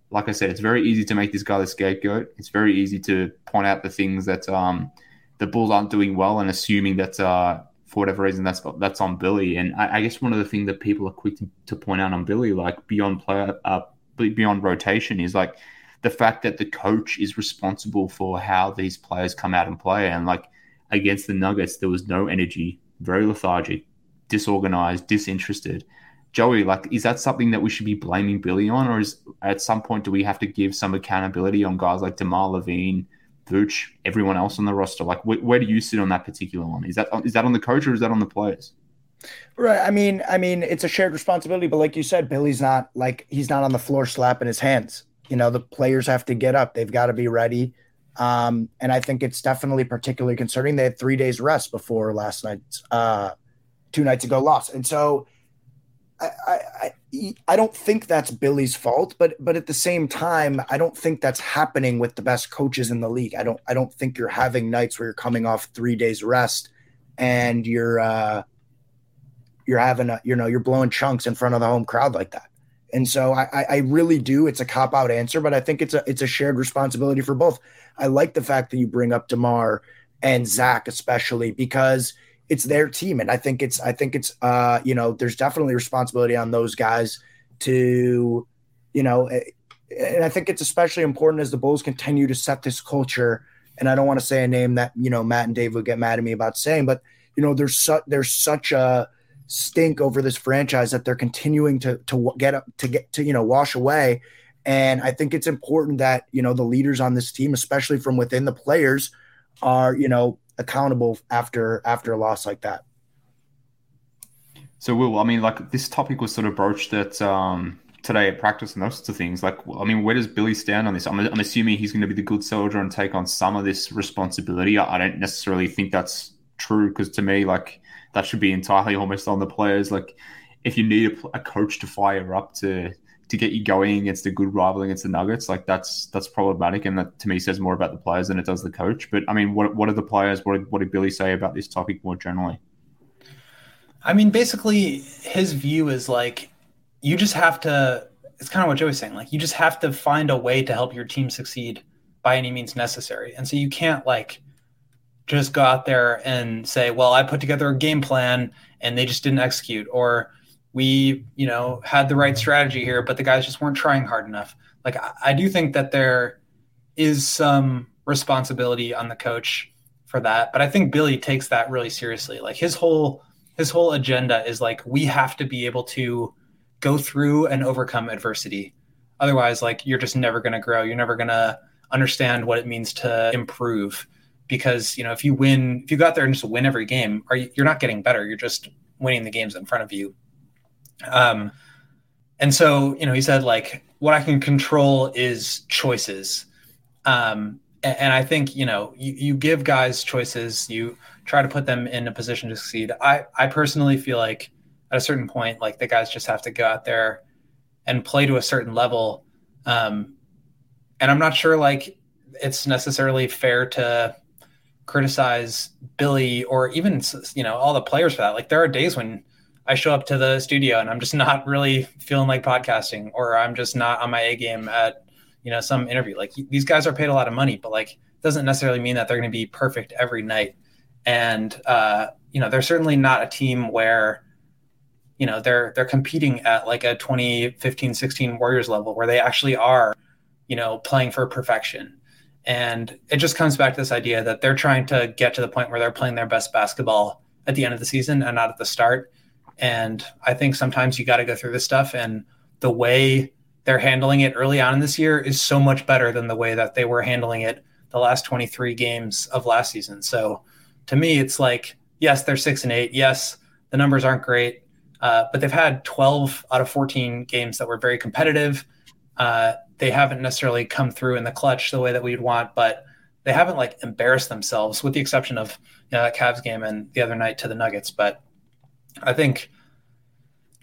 like I said, it's very easy to make this guy the scapegoat. It's very easy to point out the things that um, the Bulls aren't doing well and assuming that uh, for whatever reason that's that's on Billy. And I, I, guess one of the things that people are quick to, to point out on Billy, like beyond player. Uh, beyond rotation is like the fact that the coach is responsible for how these players come out and play. And like against the Nuggets, there was no energy, very lethargic, disorganized, disinterested. Joey, like, is that something that we should be blaming Billy on, or is at some point do we have to give some accountability on guys like DeMar LaVine, Vooch, everyone else on the roster? Like, wh- where do you sit on that particular one? Is that is that on the coach or is that on the players? Right. I mean, I mean, it's a shared responsibility, but like you said, Billy's not like he's not on the floor slapping his hands. You know, the players have to get up. They've got to be ready. Um, and I think it's definitely particularly concerning. They had three days rest before last night's uh, two nights ago loss, and so I, I I don't think that's Billy's fault. But but at the same time, I don't think that's happening with the best coaches in the league. I don't I don't think you're having nights where you're coming off three days rest and you're uh, you're having a, you know, you're blowing chunks in front of the home crowd like that. And so I, I really do. It's a cop out answer, but I think it's a it's a shared responsibility for both. I like the fact that you bring up DeMar and Zach especially because it's their team, and I think it's I think it's uh you know there's definitely responsibility on those guys to you know, eh, and I think it's especially important as the Bulls continue to set this culture. And I don't want to say a name that you know Matt and Dave would get mad at me about saying, but you know there's su- there's such a stink over this franchise that they're continuing to to get up to get to you know wash away. And i think it's important that you know the leaders on this team especially from within the players are you know accountable after after a loss like that. So will i mean like this topic was sort of broached at um today at practice and those sorts of things. Like i mean where does billy stand on this? I'm, I'm assuming he's going to be the good soldier and take on some of this responsibility. I, I don't necessarily think that's true because to me like that should be entirely almost on the players. Like if you need a, a, coach to fire up to to get you going against a good rival against the Nuggets, like that's that's problematic, and that to me says more about the players than it does the coach. But I mean, what what are the players? What what did Billy say about this topic more generally? I mean, basically, his view is like you just have to. It's kind of what Joey's saying. Like you just have to find a way to help your team succeed by any means necessary, and so you can't like just go out there and say, well, I put together a game plan and they just didn't execute, or we, you know, had the right strategy here, but the guys just weren't trying hard enough. Like, I, I do think that there is some responsibility on the coach for that, but I think Billy takes that really seriously. Like his whole his whole agenda is like we have to be able to go through and overcome adversity. Otherwise, like you're just never going to grow. You're never going to understand what it means to improve because you know if you win if you go out there and just win every game are you, you're not getting better. You're just winning the games in front of you. Um and so you know he said like what i can control is choices. Um and, and i think you know you, you give guys choices. You try to put them in a position to succeed. I i personally feel like at a certain point like the guys just have to go out there and play to a certain level. Um and i'm not sure like it's necessarily fair to criticize Billy or even you know all the players for that. Like there are days when I show up to the studio and I'm just not really feeling like podcasting, or I'm just not on my A game at you know some interview. Like these guys are paid a lot of money, but like doesn't necessarily mean that they're going to be perfect every night. And uh, you know they're certainly not a team where you know they're they're competing at like a 2015 16 warriors level where they actually are you know playing for perfection and it just comes back to this idea that they're trying to get to the point where they're playing their best basketball at the end of the season and not at the start. And I think sometimes you got to go through this stuff. And the way they're handling it early on in this year is so much better than the way that they were handling it the last 23 games of last season. So to me, it's like, yes, they're six and eight. Yes, the numbers aren't great, uh, but they've had 12 out of 14 games that were very competitive. Uh, they haven't necessarily come through in the clutch the way that we'd want, but they haven't like embarrassed themselves, with the exception of you know, that Cavs game and the other night to the Nuggets. But I think,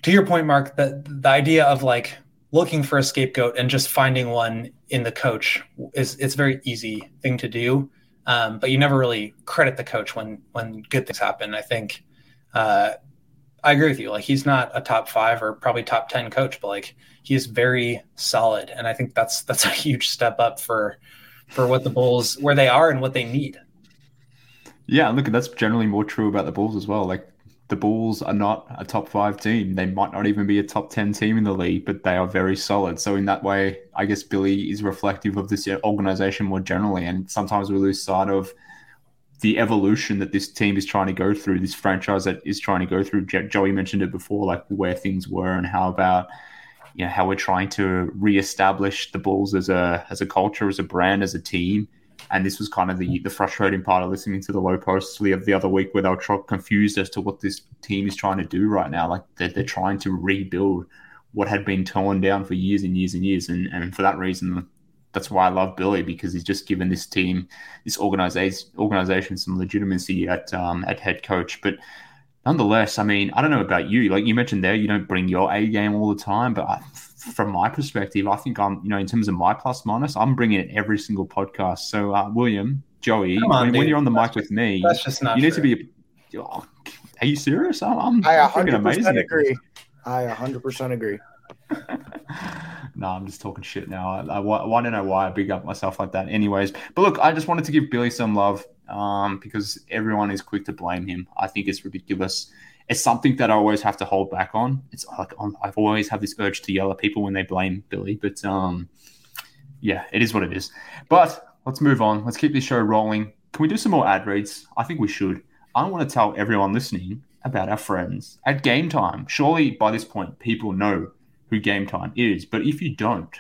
to your point, Mark, that the idea of like looking for a scapegoat and just finding one in the coach is it's a very easy thing to do. Um, but you never really credit the coach when when good things happen. I think uh, I agree with you. Like he's not a top five or probably top ten coach, but like he is very solid, and I think that's that's a huge step up for for what the Bulls where they are and what they need. Yeah, look, that's generally more true about the Bulls as well. Like the Bulls are not a top five team. They might not even be a top 10 team in the league, but they are very solid. So, in that way, I guess Billy is reflective of this organization more generally. And sometimes we lose sight of the evolution that this team is trying to go through, this franchise that is trying to go through. Joey mentioned it before, like where things were and how about you know how we're trying to reestablish the Bulls as a as a culture, as a brand, as a team. And this was kind of the the frustrating part of listening to the low posts the, the other week, where they were confused as to what this team is trying to do right now. Like they're, they're trying to rebuild what had been torn down for years and years and years, and and for that reason, that's why I love Billy because he's just given this team, this organization, organization some legitimacy at um, at head coach. But nonetheless, I mean, I don't know about you. Like you mentioned there, you don't bring your A game all the time, but I, from my perspective, I think I'm, you know, in terms of my plus minus, I'm bringing it every single podcast. So, uh, William, Joey, on, when, when, you're on the that's mic just, with me, that's just not you true. need to be. Oh, are you serious? I'm, I'm I 100% amazing. agree. I 100% agree. no, I'm just talking shit now. I, I, I to know why I big up myself like that. Anyways, but look, I just wanted to give Billy some love um, because everyone is quick to blame him. I think it's ridiculous. It's something that I always have to hold back on. It's like I've always have this urge to yell at people when they blame Billy, but um, yeah, it is what it is. But let's move on. Let's keep this show rolling. Can we do some more ad reads? I think we should. I want to tell everyone listening about our friends at Game Time. Surely by this point, people know who Game Time is. But if you don't,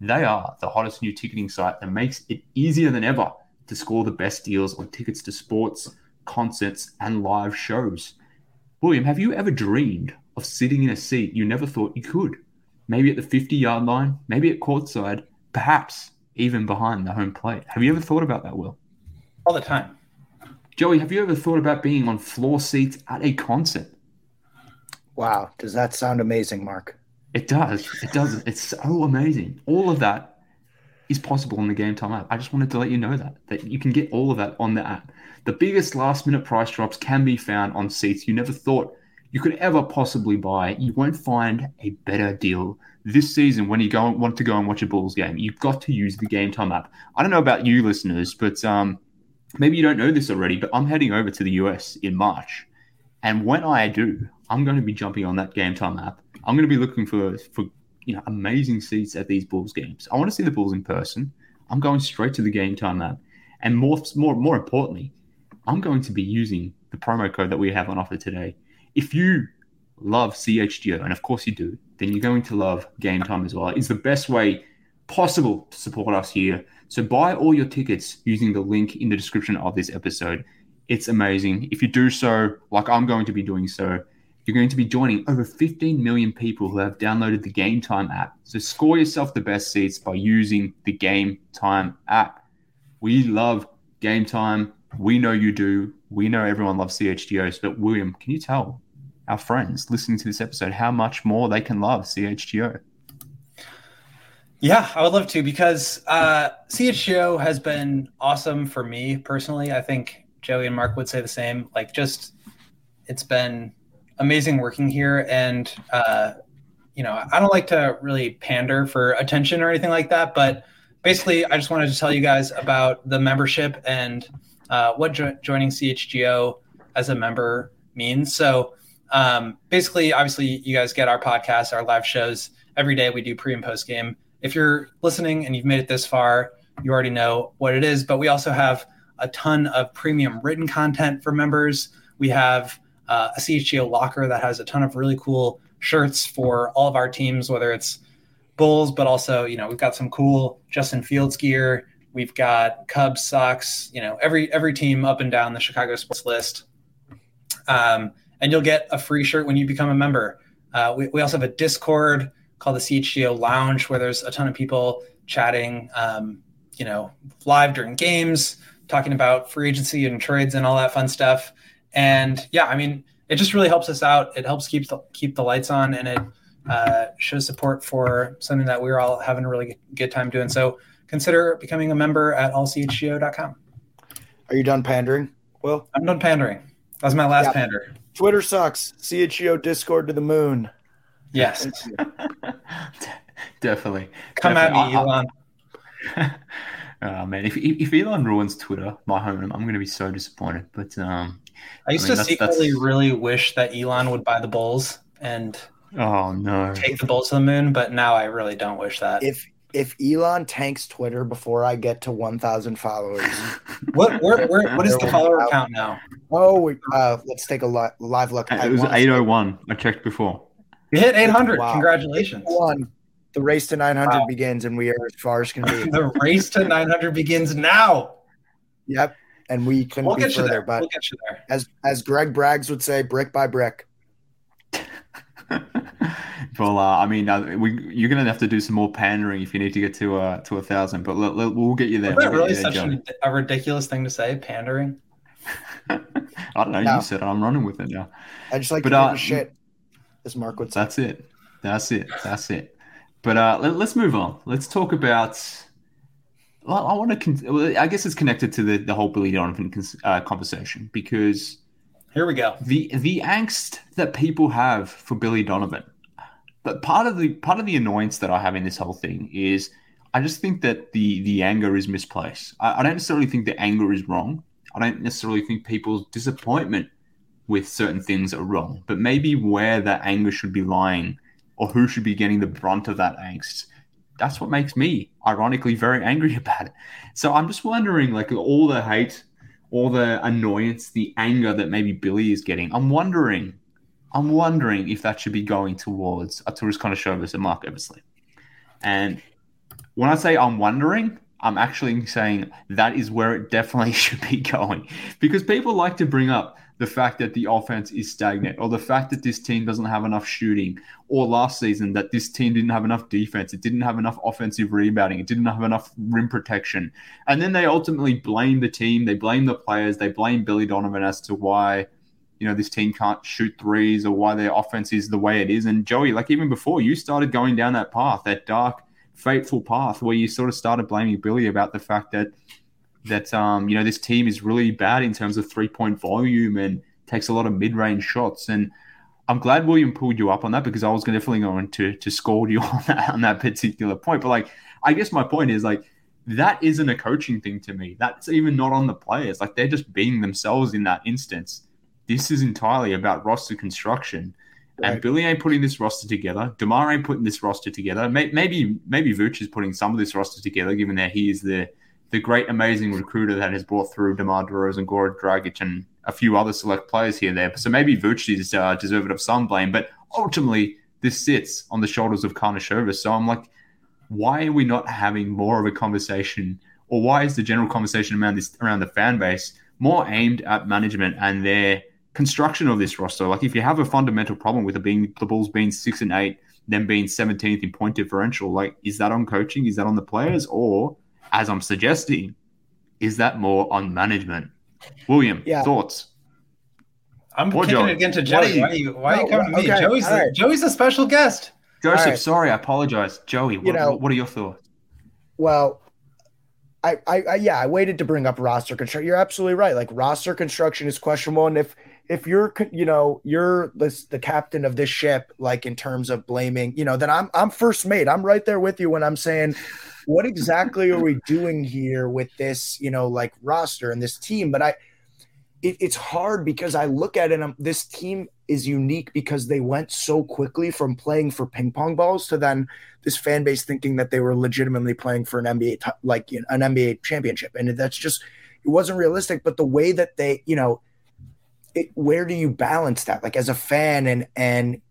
they are the hottest new ticketing site that makes it easier than ever to score the best deals on tickets to sports, concerts, and live shows. William, have you ever dreamed of sitting in a seat you never thought you could? Maybe at the 50 yard line, maybe at courtside, perhaps even behind the home plate. Have you ever thought about that, Will? All the time. Joey, have you ever thought about being on floor seats at a concert? Wow, does that sound amazing, Mark? It does. It does. It's so amazing. All of that is possible on the Game Time app. I just wanted to let you know that that you can get all of that on the app. The biggest last minute price drops can be found on seats you never thought you could ever possibly buy. You won't find a better deal this season when you go want to go and watch a Bulls game. You've got to use the Game Time app. I don't know about you listeners, but um, maybe you don't know this already, but I'm heading over to the US in March. And when I do, I'm going to be jumping on that Game Time app I'm going to be looking for for you know amazing seats at these Bulls games. I want to see the Bulls in person. I'm going straight to the Game Time app, and more more more importantly, I'm going to be using the promo code that we have on offer today. If you love CHGO, and of course you do, then you're going to love Game Time as well. It's the best way possible to support us here. So buy all your tickets using the link in the description of this episode. It's amazing. If you do so, like I'm going to be doing so, you're going to be joining over 15 million people who have downloaded the Game Time app. So score yourself the best seats by using the Game Time app. We love Game Time. We know you do. We know everyone loves CHGOs. But William, can you tell our friends listening to this episode how much more they can love CHGO? Yeah, I would love to because uh, CHGO has been awesome for me personally. I think Joey and Mark would say the same. Like, just it's been amazing working here. And, uh, you know, I don't like to really pander for attention or anything like that, but basically, I just wanted to tell you guys about the membership and uh, what jo- joining CHGO as a member means. So, um, basically, obviously, you guys get our podcast, our live shows every day. We do pre and post game. If you're listening and you've made it this far, you already know what it is. But we also have a ton of premium written content for members. We have uh, a CHGO locker that has a ton of really cool shirts for all of our teams, whether it's Bulls, but also, you know, we've got some cool Justin Fields gear. We've got Cubs socks, you know, every every team up and down the Chicago sports list. Um, and you'll get a free shirt when you become a member. Uh, we, we also have a Discord called the CHGO Lounge where there's a ton of people chatting, um, you know, live during games, talking about free agency and trades and all that fun stuff. And yeah, I mean, it just really helps us out. It helps keep the keep the lights on, and it uh, show support for something that we're all having a really good time doing. So consider becoming a member at allchgo.com. Are you done pandering? Well, I'm done pandering. That was my last yeah. pander. Twitter sucks. CHGO Discord to the moon. Yes. Definitely. Come Definitely. at me, Elon. oh man, if if Elon ruins Twitter, my home, I'm going to be so disappointed. But um, I used I mean, to that's, secretly that's... really wish that Elon would buy the Bulls and oh no, take the Bulls to the moon. But now I really don't wish that. If if Elon tanks Twitter before I get to 1,000 followers, what where, where, what is the follower count now? Oh, uh, let's take a li- live look. It was 801. I checked before. You hit 800. Wow. Congratulations. One. The race to 900 wow. begins, and we are as far as can be. the race to 900 begins now. Yep, and we couldn't we'll be further. There. But we'll get you there. as as Greg Braggs would say, brick by brick. well, uh, I mean, uh, we, you're going to have to do some more pandering if you need to get to uh, to a thousand. But let, let, we'll get you there. Is that we'll really such a, a, ridiculous thing to say? Pandering. I don't know. No. You said it. I'm running with it now. I just like but, to uh, shit, as Mark would say. That's it. That's it. That's it. But uh, let, us move on. Let's talk about. Well, I want to. Con- I guess it's connected to the, the whole Billy Donovan uh, conversation because here we go. The the angst that people have for Billy Donovan. But part of the part of the annoyance that I have in this whole thing is I just think that the the anger is misplaced. I, I don't necessarily think the anger is wrong. I don't necessarily think people's disappointment with certain things are wrong, but maybe where that anger should be lying or who should be getting the brunt of that angst. That's what makes me ironically very angry about it. So I'm just wondering like all the hate all the annoyance, the anger that maybe Billy is getting. I'm wondering, I'm wondering if that should be going towards Arturas Karnisovas and Marc Eversley. And when I say I'm wondering, I'm actually saying that is where it definitely should be going because people like to bring up the fact that the offense is stagnant or the fact that this team doesn't have enough shooting or last season that this team didn't have enough defense it didn't have enough offensive rebounding it didn't have enough rim protection. And then they ultimately blame the team they blame the players they blame billy donovan as to why you know this team can't shoot threes or why their offense is the way it is. And joey like even before you started going down that path that dark fateful path where you sort of started blaming billy about the fact that that um, you know this team is really bad in terms of three point volume and takes a lot of mid range shots. And I'm glad William pulled you up on that because I was gonna definitely going to to scold you on that on that particular point. But like, I guess my point is like that isn't a coaching thing to me. That's even not on the players. Like they're just being themselves in that instance. This is entirely about roster construction. Right. And Billy ain't putting this roster together. DeMar ain't putting this roster together. Maybe maybe Vooch is putting some of this roster together, given that he is the the great, amazing recruiter that has brought through DeMar DeRozan, Goran Dragic, and a few other select players here and there. So maybe Vooch is uh, of some blame, but ultimately this sits on the shoulders of Karnisovas. So I'm like, why are we not having more of a conversation, or why is the general conversation around this around the fan base more aimed at management and their construction of this roster? Like, if you have a fundamental problem with it being the Bulls being six and eight, then being 17th in point differential, like, is that on coaching? Is that on the players, or as I'm suggesting, is that more on management? William, yeah. thoughts? I'm or kicking Joey. it again to Joey. Why are you, why are you coming to me? Joey's, a, right. Joey's a special guest. Joseph, right. sorry, I apologize. Joey, what, you know, what are your thoughts? Well, I, I, I, yeah, I waited to bring up roster construction. You're absolutely right. Like roster construction is questionable, and if if you're you know you're the, the captain of this ship, like in terms of blaming, you know, then I'm I'm first mate. I'm right there with you when I'm saying what exactly are we doing here with this, you know, like roster and this team? But I, it, it's hard because I look at it and I'm, this team is unique because they went so quickly from playing for ping pong balls to then this fan base thinking that they were legitimately playing for an NBA, like an NBA championship. And that's just, it wasn't realistic. But the way that they, you know, it, where do you balance that? Like as a fan and, and,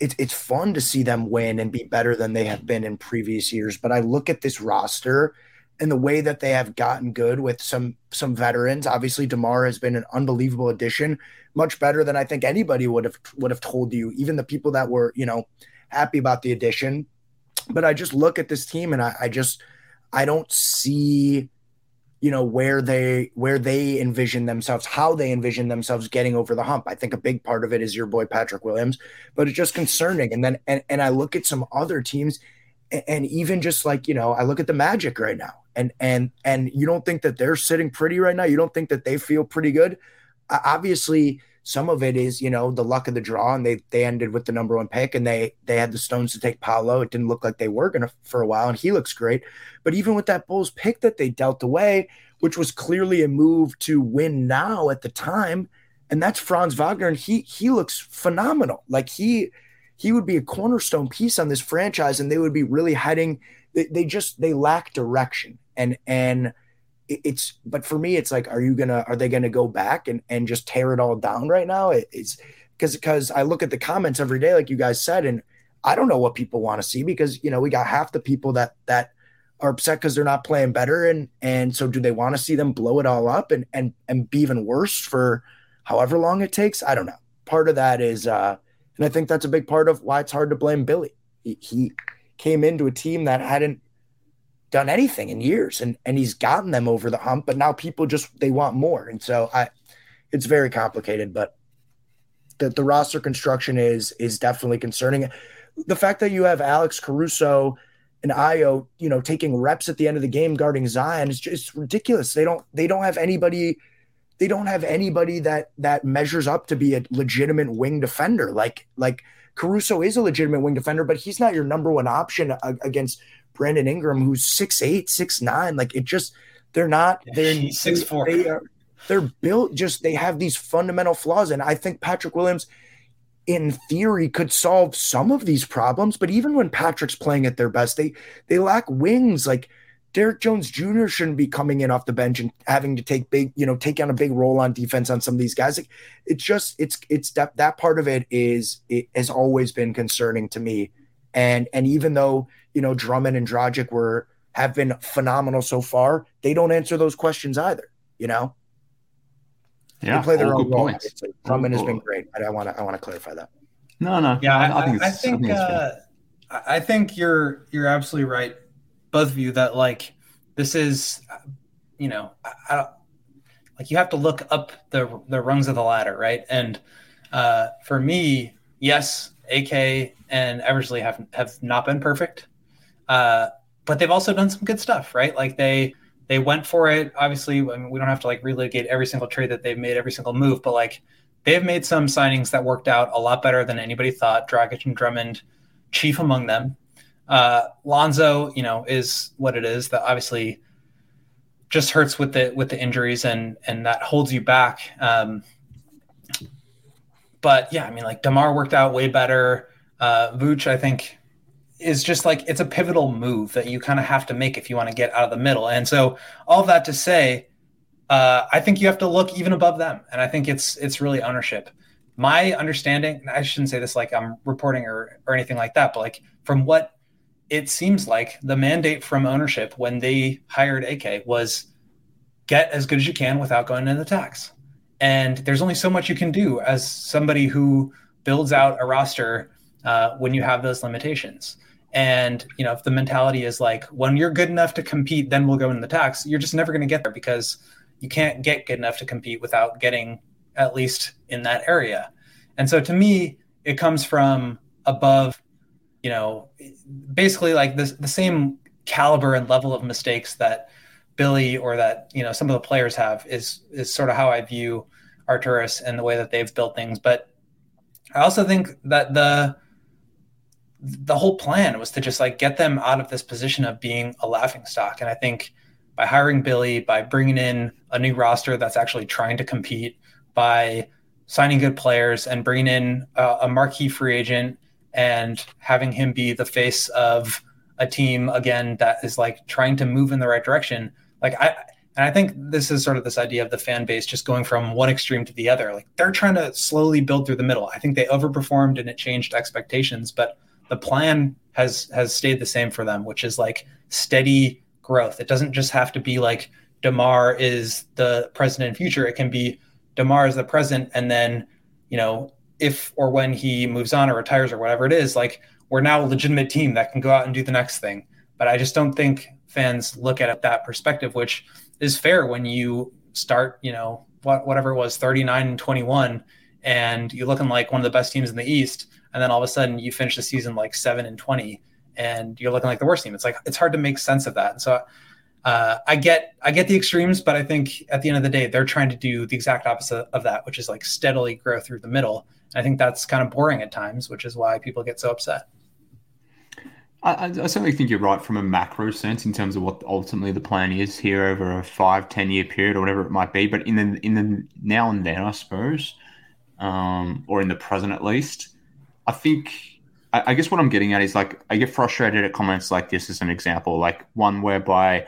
it's it's fun to see them win and be better than they have been in previous years. But I look at this roster and the way that they have gotten good with some some veterans. Obviously, DeMar has been an unbelievable addition, much better than I think anybody would have would have told you, even the people that were you know happy about the addition. But I just look at this team and I, I just I don't see you know where they where they envision themselves how they envision themselves getting over the hump. I think a big part of it is your boy patrick williams but it's just concerning. And then and, and i look at some other teams and, and even just like you know i look at the magic right now and and and you don't think that they're sitting pretty right now? You don't think that they feel pretty good? Obviously some of it is you know the luck of the draw and they they ended with the number one pick and they they had the stones to take Paolo. It didn't look like they were gonna for a while and he looks great. But even with that Bulls pick that they dealt away which was clearly a move to win now at the time and that's Franz Wagner and he he looks phenomenal. Like he he would be a cornerstone piece on this franchise and they would be really heading they, they just they lack direction. And and it's but for me it's like are you gonna are they gonna go back and and just tear it all down right now? It's because because i look at the comments every day like you guys said and i don't know what people want to see because you know we got half the people that that are upset because they're not playing better and and so do they want to see them blow it all up and and and be even worse for however long it takes? I don't know. Part of that is uh and i think that's a big part of why it's hard to blame billy. He, he came into a team that hadn't done anything in years and and he's gotten them over the hump but now people just they want more and so i it's very complicated but the, the roster construction is is definitely concerning the fact that you have alex caruso and Ayo, you know, taking reps at the end of the game guarding Zion is just ridiculous. They don't they don't have anybody they don't have anybody that that measures up to be a legitimate wing defender. Like like Caruso is a legitimate wing defender, but he's not your number one option against Brandon Ingram, who's six eight, six nine. Like it just they're not they're He's six four. They are they're built just they have these fundamental flaws. And I think Patrick Williams, in theory, could solve some of these problems. But even when Patrick's playing at their best, they they lack wings. Like Derrick Jones Jr. shouldn't be coming in off the bench and having to take big, you know, take on a big role on defense on some of these guys. Like, it's just it's it's that that part of it is it has always been concerning to me. And and even though you know Drummond and Dragic were have been phenomenal so far, they don't answer those questions either. You know, Yeah, they play their own good role. points. obviously. Drummond has been great, but I want to I want to clarify that. No, no. Yeah, I, I, it's- I think, it's fair. uh, I I think you're you're absolutely right, both of you. That like this is, you know, I, I don't, like you have to look up the the rungs of the ladder, right? And uh, for me, yes, AK and Eversley have have not been perfect, uh, but they've also done some good stuff, right? Like they they went for it. Obviously, I mean, we don't have to like relitigate every single trade that they've made, every single move, but like they've made some signings that worked out a lot better than anybody thought. Dragic and Drummond, chief among them. Uh, Lonzo, you know, is what it is. That obviously just hurts with the with the injuries and and that holds you back. Um, but yeah, I mean, like DeMar worked out way better. Uh, Vooch, I think, is just like it's a pivotal move that you kind of have to make if you want to get out of the middle. And so, all that to say, uh, I think you have to look even above them, and I think it's it's really ownership. My understanding, I shouldn't say this like I'm reporting or or anything like that, but like from what it seems like, the mandate from ownership when they hired AK was get as good as you can without going into the tax. And there's only so much you can do as somebody who builds out a roster uh, when you have those limitations. And you know, if the mentality is like, when you're good enough to compete, then we'll go into the tax. You're just never going to get there because you can't get good enough to compete without getting at least in that area. And so, to me, it comes from above. You know, basically like this, the same caliber and level of mistakes that Billy or that you know some of the players have is is sort of how I view Arturas and the way that they've built things. But I also think that the the whole plan was to just like get them out of this position of being a laughing stock. And I think by hiring Billy, by bringing in a new roster that's actually trying to compete, by signing good players and bringing in a, a marquee free agent and having him be the face of a team again that is like trying to move in the right direction. Like I and I think this is sort of this idea of the fan base just going from one extreme to the other. Like they're trying to slowly build through the middle. I think they overperformed and it changed expectations, but the plan has has stayed the same for them, which is like steady growth. It doesn't just have to be like DeMar is the present and future. It can be DeMar is the present, and then you know if or when he moves on or retires or whatever it is, like we're now a legitimate team that can go out and do the next thing. But I just don't think fans look at it that perspective, which is fair when you start, you know, what, whatever it was, 39 and 21, and you're looking like one of the best teams in the East, and then all of a sudden you finish the season like seven and 20, and you're looking like the worst team. It's like it's hard to make sense of that. And so uh, I get I get the extremes, but I think at the end of the day, they're trying to do the exact opposite of that, which is like steadily grow through the middle. And I think that's kind of boring at times, which is why people get so upset. I, I, certainly think you're right from a macro sense in terms of what ultimately the plan is here over a five, ten year period or whatever it might be. But in the in the now and then, I suppose, um, or in the present at least, I think I, I guess what I'm getting at is like I get frustrated at comments like this as an example, like one whereby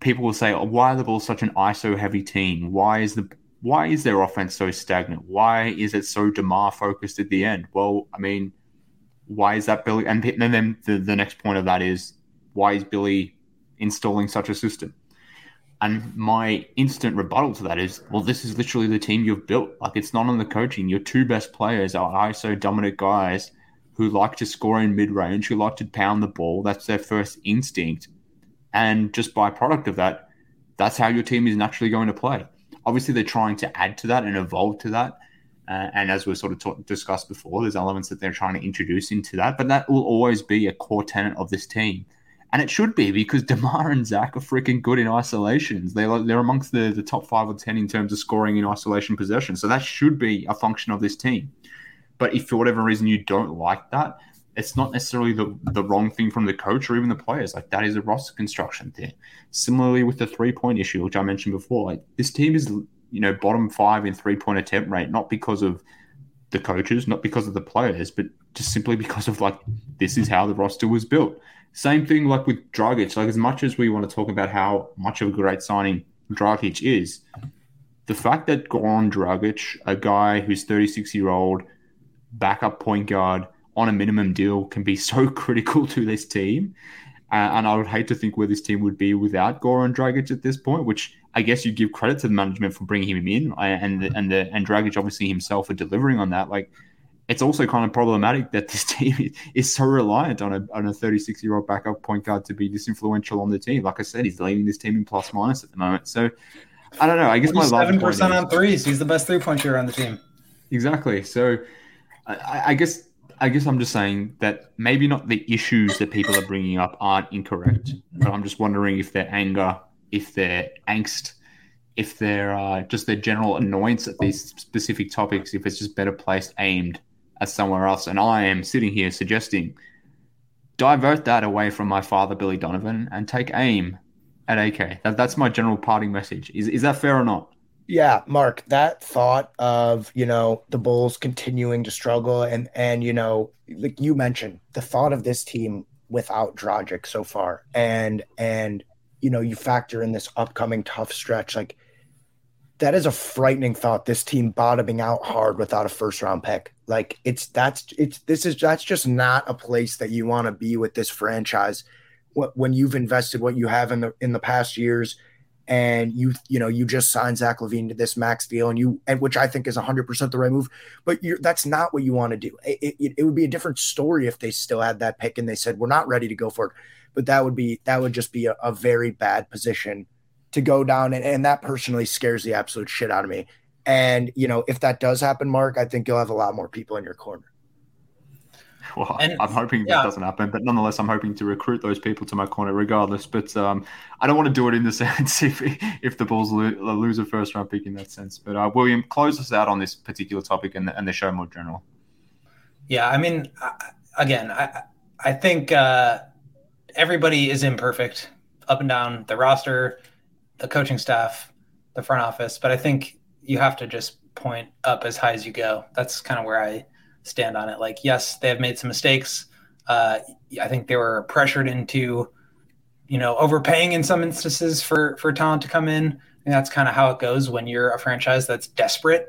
people will say, oh, "Why are the Bulls such an ISO heavy team? Why is the why is their offense so stagnant? Why is it so DeMar focused at the end?" Well, I mean, why is that Billy? And then the, the next point of that is why is Billy installing such a system? And my instant rebuttal to that is, well, this is literally the team you've built. Like it's not on the coaching. Your two best players are ISO dominant guys who like to score in mid range, who like to pound the ball. That's their first instinct. And just by product of that, that's how your team is naturally going to play. Obviously, they're trying to add to that and evolve to that. Uh, and as we sort of talk, discussed before, there's elements that they're trying to introduce into that, but that will always be a core tenet of this team. And it should be because DeMar and Zach are freaking good in isolations. They're, they're amongst the, the top five or 10 in terms of scoring in isolation possession. So that should be a function of this team. But if for whatever reason you don't like that, it's not necessarily the, the wrong thing from the coach or even the players. Like that is a roster construction thing. Similarly with the three point issue, which I mentioned before, like this team is you know, bottom five in three point attempt rate, not because of the coaches, not because of the players, but just simply because of like this is how the roster was built. Same thing like with Dragic. Like as much as we want to talk about how much of a great signing Dragic is, the fact that Goran Dragic, a guy who's 36 year old, backup point guard on a minimum deal, can be so critical to this team. Uh, and I would hate to think where this team would be without Goran Dragic at this point, which I guess you give credit to the management for bringing him in, and the, and the and Dragic obviously himself for delivering on that. Like, it's also kind of problematic that this team is so reliant on a on a 36 year old backup point guard to be this influential on the team. Like I said, he's leading this team in plus minus at the moment. So I don't know. I guess my seven percent on threes. He's the best three point shooter on the team. Exactly. So I, I guess I guess I'm just saying that maybe not the issues that people are bringing up aren't incorrect, but I'm just wondering if their anger if their angst, if they're uh, just their general annoyance at these specific topics, if it's just better placed aimed at somewhere else. And I am sitting here suggesting divert that away from my father, Billy Donovan, and take aim at AK. That, that's my general parting message. Is, is that fair or not? Yeah, Mark, that thought of, you know, the Bulls continuing to struggle and and you know, like you mentioned, the thought of this team without Dragic so far and and you know, you factor in this upcoming tough stretch, like that is a frightening thought. This team bottoming out hard without a first round pick. Like it's that's it's this is that's just not a place that you want to be with this franchise. When you've invested what you have in the in the past years and you you know you just signed Zach LaVine to this max deal and you and which I think is 100% the right move but you're that's not what you want to do it, it, it would be a different story if they still had that pick and they said we're not ready to go for it. But that would be that would just be a, a very bad position to go down and, and that personally scares the absolute shit out of me and you know if that does happen mark i think you'll have a lot more people in your corner well, and, I'm hoping yeah. that doesn't happen, but nonetheless, I'm hoping to recruit those people to my corner regardless. But um, I don't want to do it in the sense if if the Bulls lo- lose a first round pick in that sense. But uh, William, close us out on this particular topic and the, and the show more general. Yeah, I mean, again, I I think uh, everybody is imperfect up and down the roster, the coaching staff, the front office. But I think you have to just point up as high as you go. That's kind of where I stand on it. Like, yes, they have made some mistakes. Uh, I think they were pressured into, you know, overpaying in some instances for for talent to come in. And that's kind of how it goes when you're a franchise that's desperate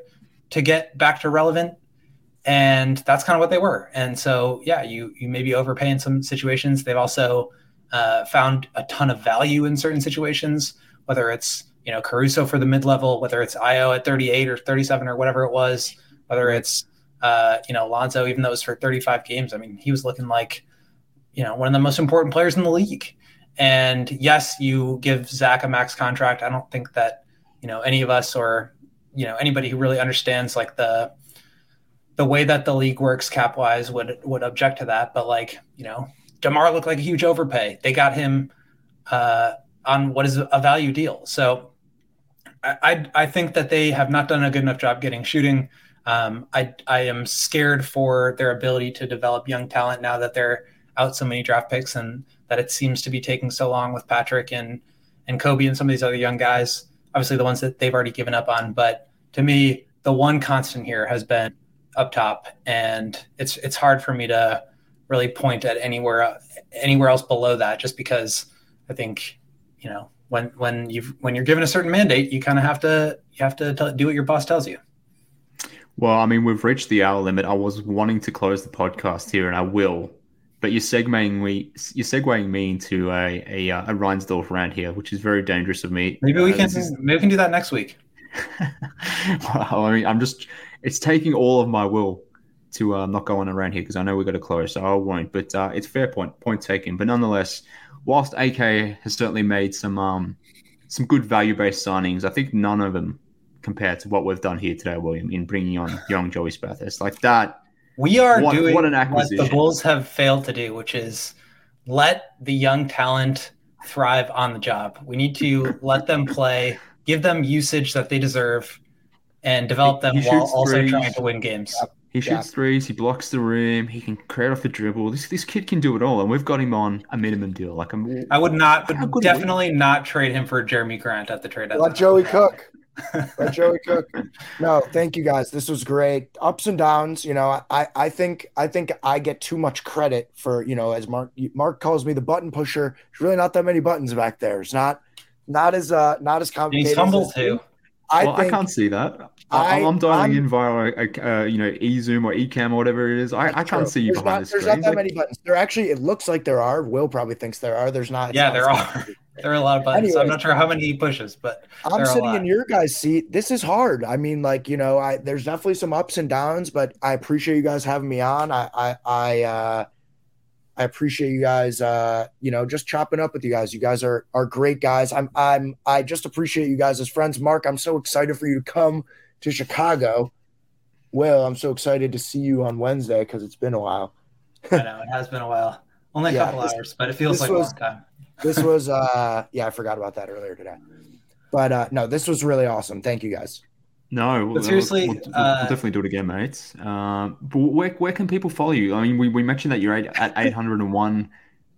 to get back to relevant and that's kind of what they were. And so, yeah, you you maybe overpay in some situations. They've also uh, found a ton of value in certain situations, whether it's you know Caruso for the mid level, whether it's Ayo at 38 or 37 or whatever it was, whether it's uh, you know Lonzo, even though it was for 35 games. I mean, he was looking like you know one of the most important players in the league. and yes, you give Zach a max contract. I don't think that you know any of us or you know anybody who really understands like the the way that the league works cap wise would would object to that. But like you know, DeMar looked like a huge overpay. They got him uh, on what is a value deal. So I, I think that they have not done a good enough job getting shooting. Um, I I am scared for their ability to develop young talent now that they're out so many draft picks and that it seems to be taking so long with Patrick and and Coby and some of these other young guys. Obviously, the ones that they've already given up on. But to me, the one constant here has been up top, and it's it's hard for me to really point at anywhere anywhere else below that, just because I think you know when when you when you're given a certain mandate, you kind of have to you have to tell, do what your boss tells you. Well, I mean, we've reached the hour limit. I was wanting to close the podcast here, and I will. But you're segueing me, you're segueing me into a a, uh, a Reinsdorf rant here, which is very dangerous of me. Maybe we uh, can is... maybe we can do that next week. well, I mean, I'm just it's taking all of my will to uh, not go on around here because I know we've got to close, so I won't. But uh, it's fair point, point taken. But nonetheless, whilst AK has certainly made some um, some good value based signings, I think none of them compared to what we've done here today, William, in bringing on young Joey Spathis. Like that we are what, doing what, an acquisition. what the Bulls have failed to do, which is let the young talent thrive on the job. We need to let them play, give them usage that they deserve, and develop them while also trying to win games. He shoots yeah. threes. He blocks the rim. He can create off the dribble. This this kid can do it all, and we've got him on a minimum deal. Like I'm, I would not, would definitely not trade him for Jerami Grant at the trade. Let Joey Cook. Let Joey Cook. No, thank you guys. This was great. Ups and downs. You know, I I think I think I get too much credit for you know as Mark Mark calls me the button pusher. There's really not that many buttons back there. It's not not as uh not as complicated. He's humble too. I, well, I can't see that. I, am dialing I'm, in via a, a, you know eZoom or Ecamm or whatever it is. I, I can't see you there's behind not, the screen. There's not that like, many buttons. There actually, it looks like there are. Will probably thinks there are. There's not. Yeah, not there are. there are a lot of buttons. Anyways, I'm not sure how many he pushes, but I'm sitting in your guys' seat. This is hard. I mean, like you know, I there's definitely some ups and downs, but I appreciate you guys having me on. I I I. Uh, I appreciate you guys uh, you know, just chopping up with you guys. You guys are are great guys. I'm I'm I just appreciate you guys as friends. Mark, I'm so excited for you to come to Chicago. Will, I'm so excited to see you on Wednesday because it's been a while. I know it has been a while. Only a yeah, couple this, hours, but it feels like was, a long time. this was uh yeah, I forgot about that earlier today. But uh no, this was really awesome. Thank you guys. No, but seriously, we'll, we'll, uh, we'll, definitely do it again, mates. Uh, but where, where can people follow you? I mean, we, we mentioned that you're at 801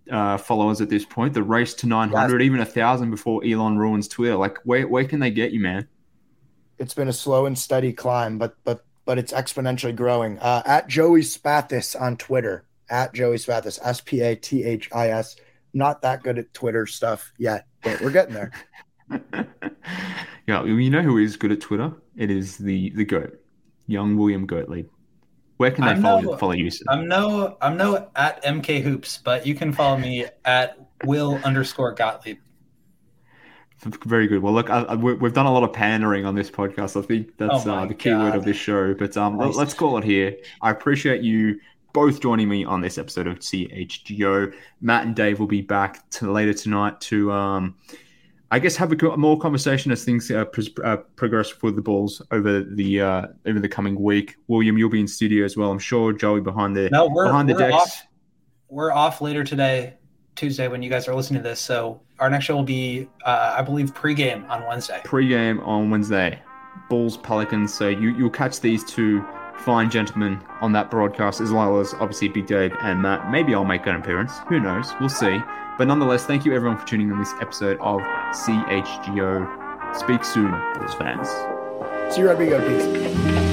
uh, followers at this point. The race to 900, yes. even a thousand before Elon ruins Twitter. Like, where where can they get you, man? It's been a slow and steady climb, but but but it's exponentially growing. Uh, at Joey Spathis on Twitter. At Joey Spathis, S P A T H I S. Not that good at Twitter stuff yet, but we're getting there. yeah, you know who is good at Twitter? It is the the goat, young William Goatley. Where can they I'm follow, no, follow you? Sir? I'm no I'm no at MK Hoops, but you can follow me at Will underscore Gottlieb. Very good. Well, look, I, I, we've done a lot of pandering on this podcast. I think that's oh uh, the key God. word of this show. But um, nice. let's call it here. I appreciate you both joining me on this episode of CHGO. Matt and Dave will be back to later tonight to um, I guess have a more conversation as things uh, pro- uh, progress for the Bulls over the uh, over the coming week. William, you'll be in studio as well. I'm sure Joey behind the no, we're, behind the decks. Off, we're off later today, Tuesday, when you guys are listening to this. So our next show will be, uh, I believe, pregame on Wednesday. Pregame on Wednesday, Bulls Pelicans. So you you'll catch these two fine gentlemen on that broadcast, as well as obviously Big Dave and Matt. Maybe I'll make an appearance. Who knows? We'll see. But nonetheless, thank you everyone for tuning in this episode of CHGO. Speak soon, Bulls fans. See you, Rugby Go, peace.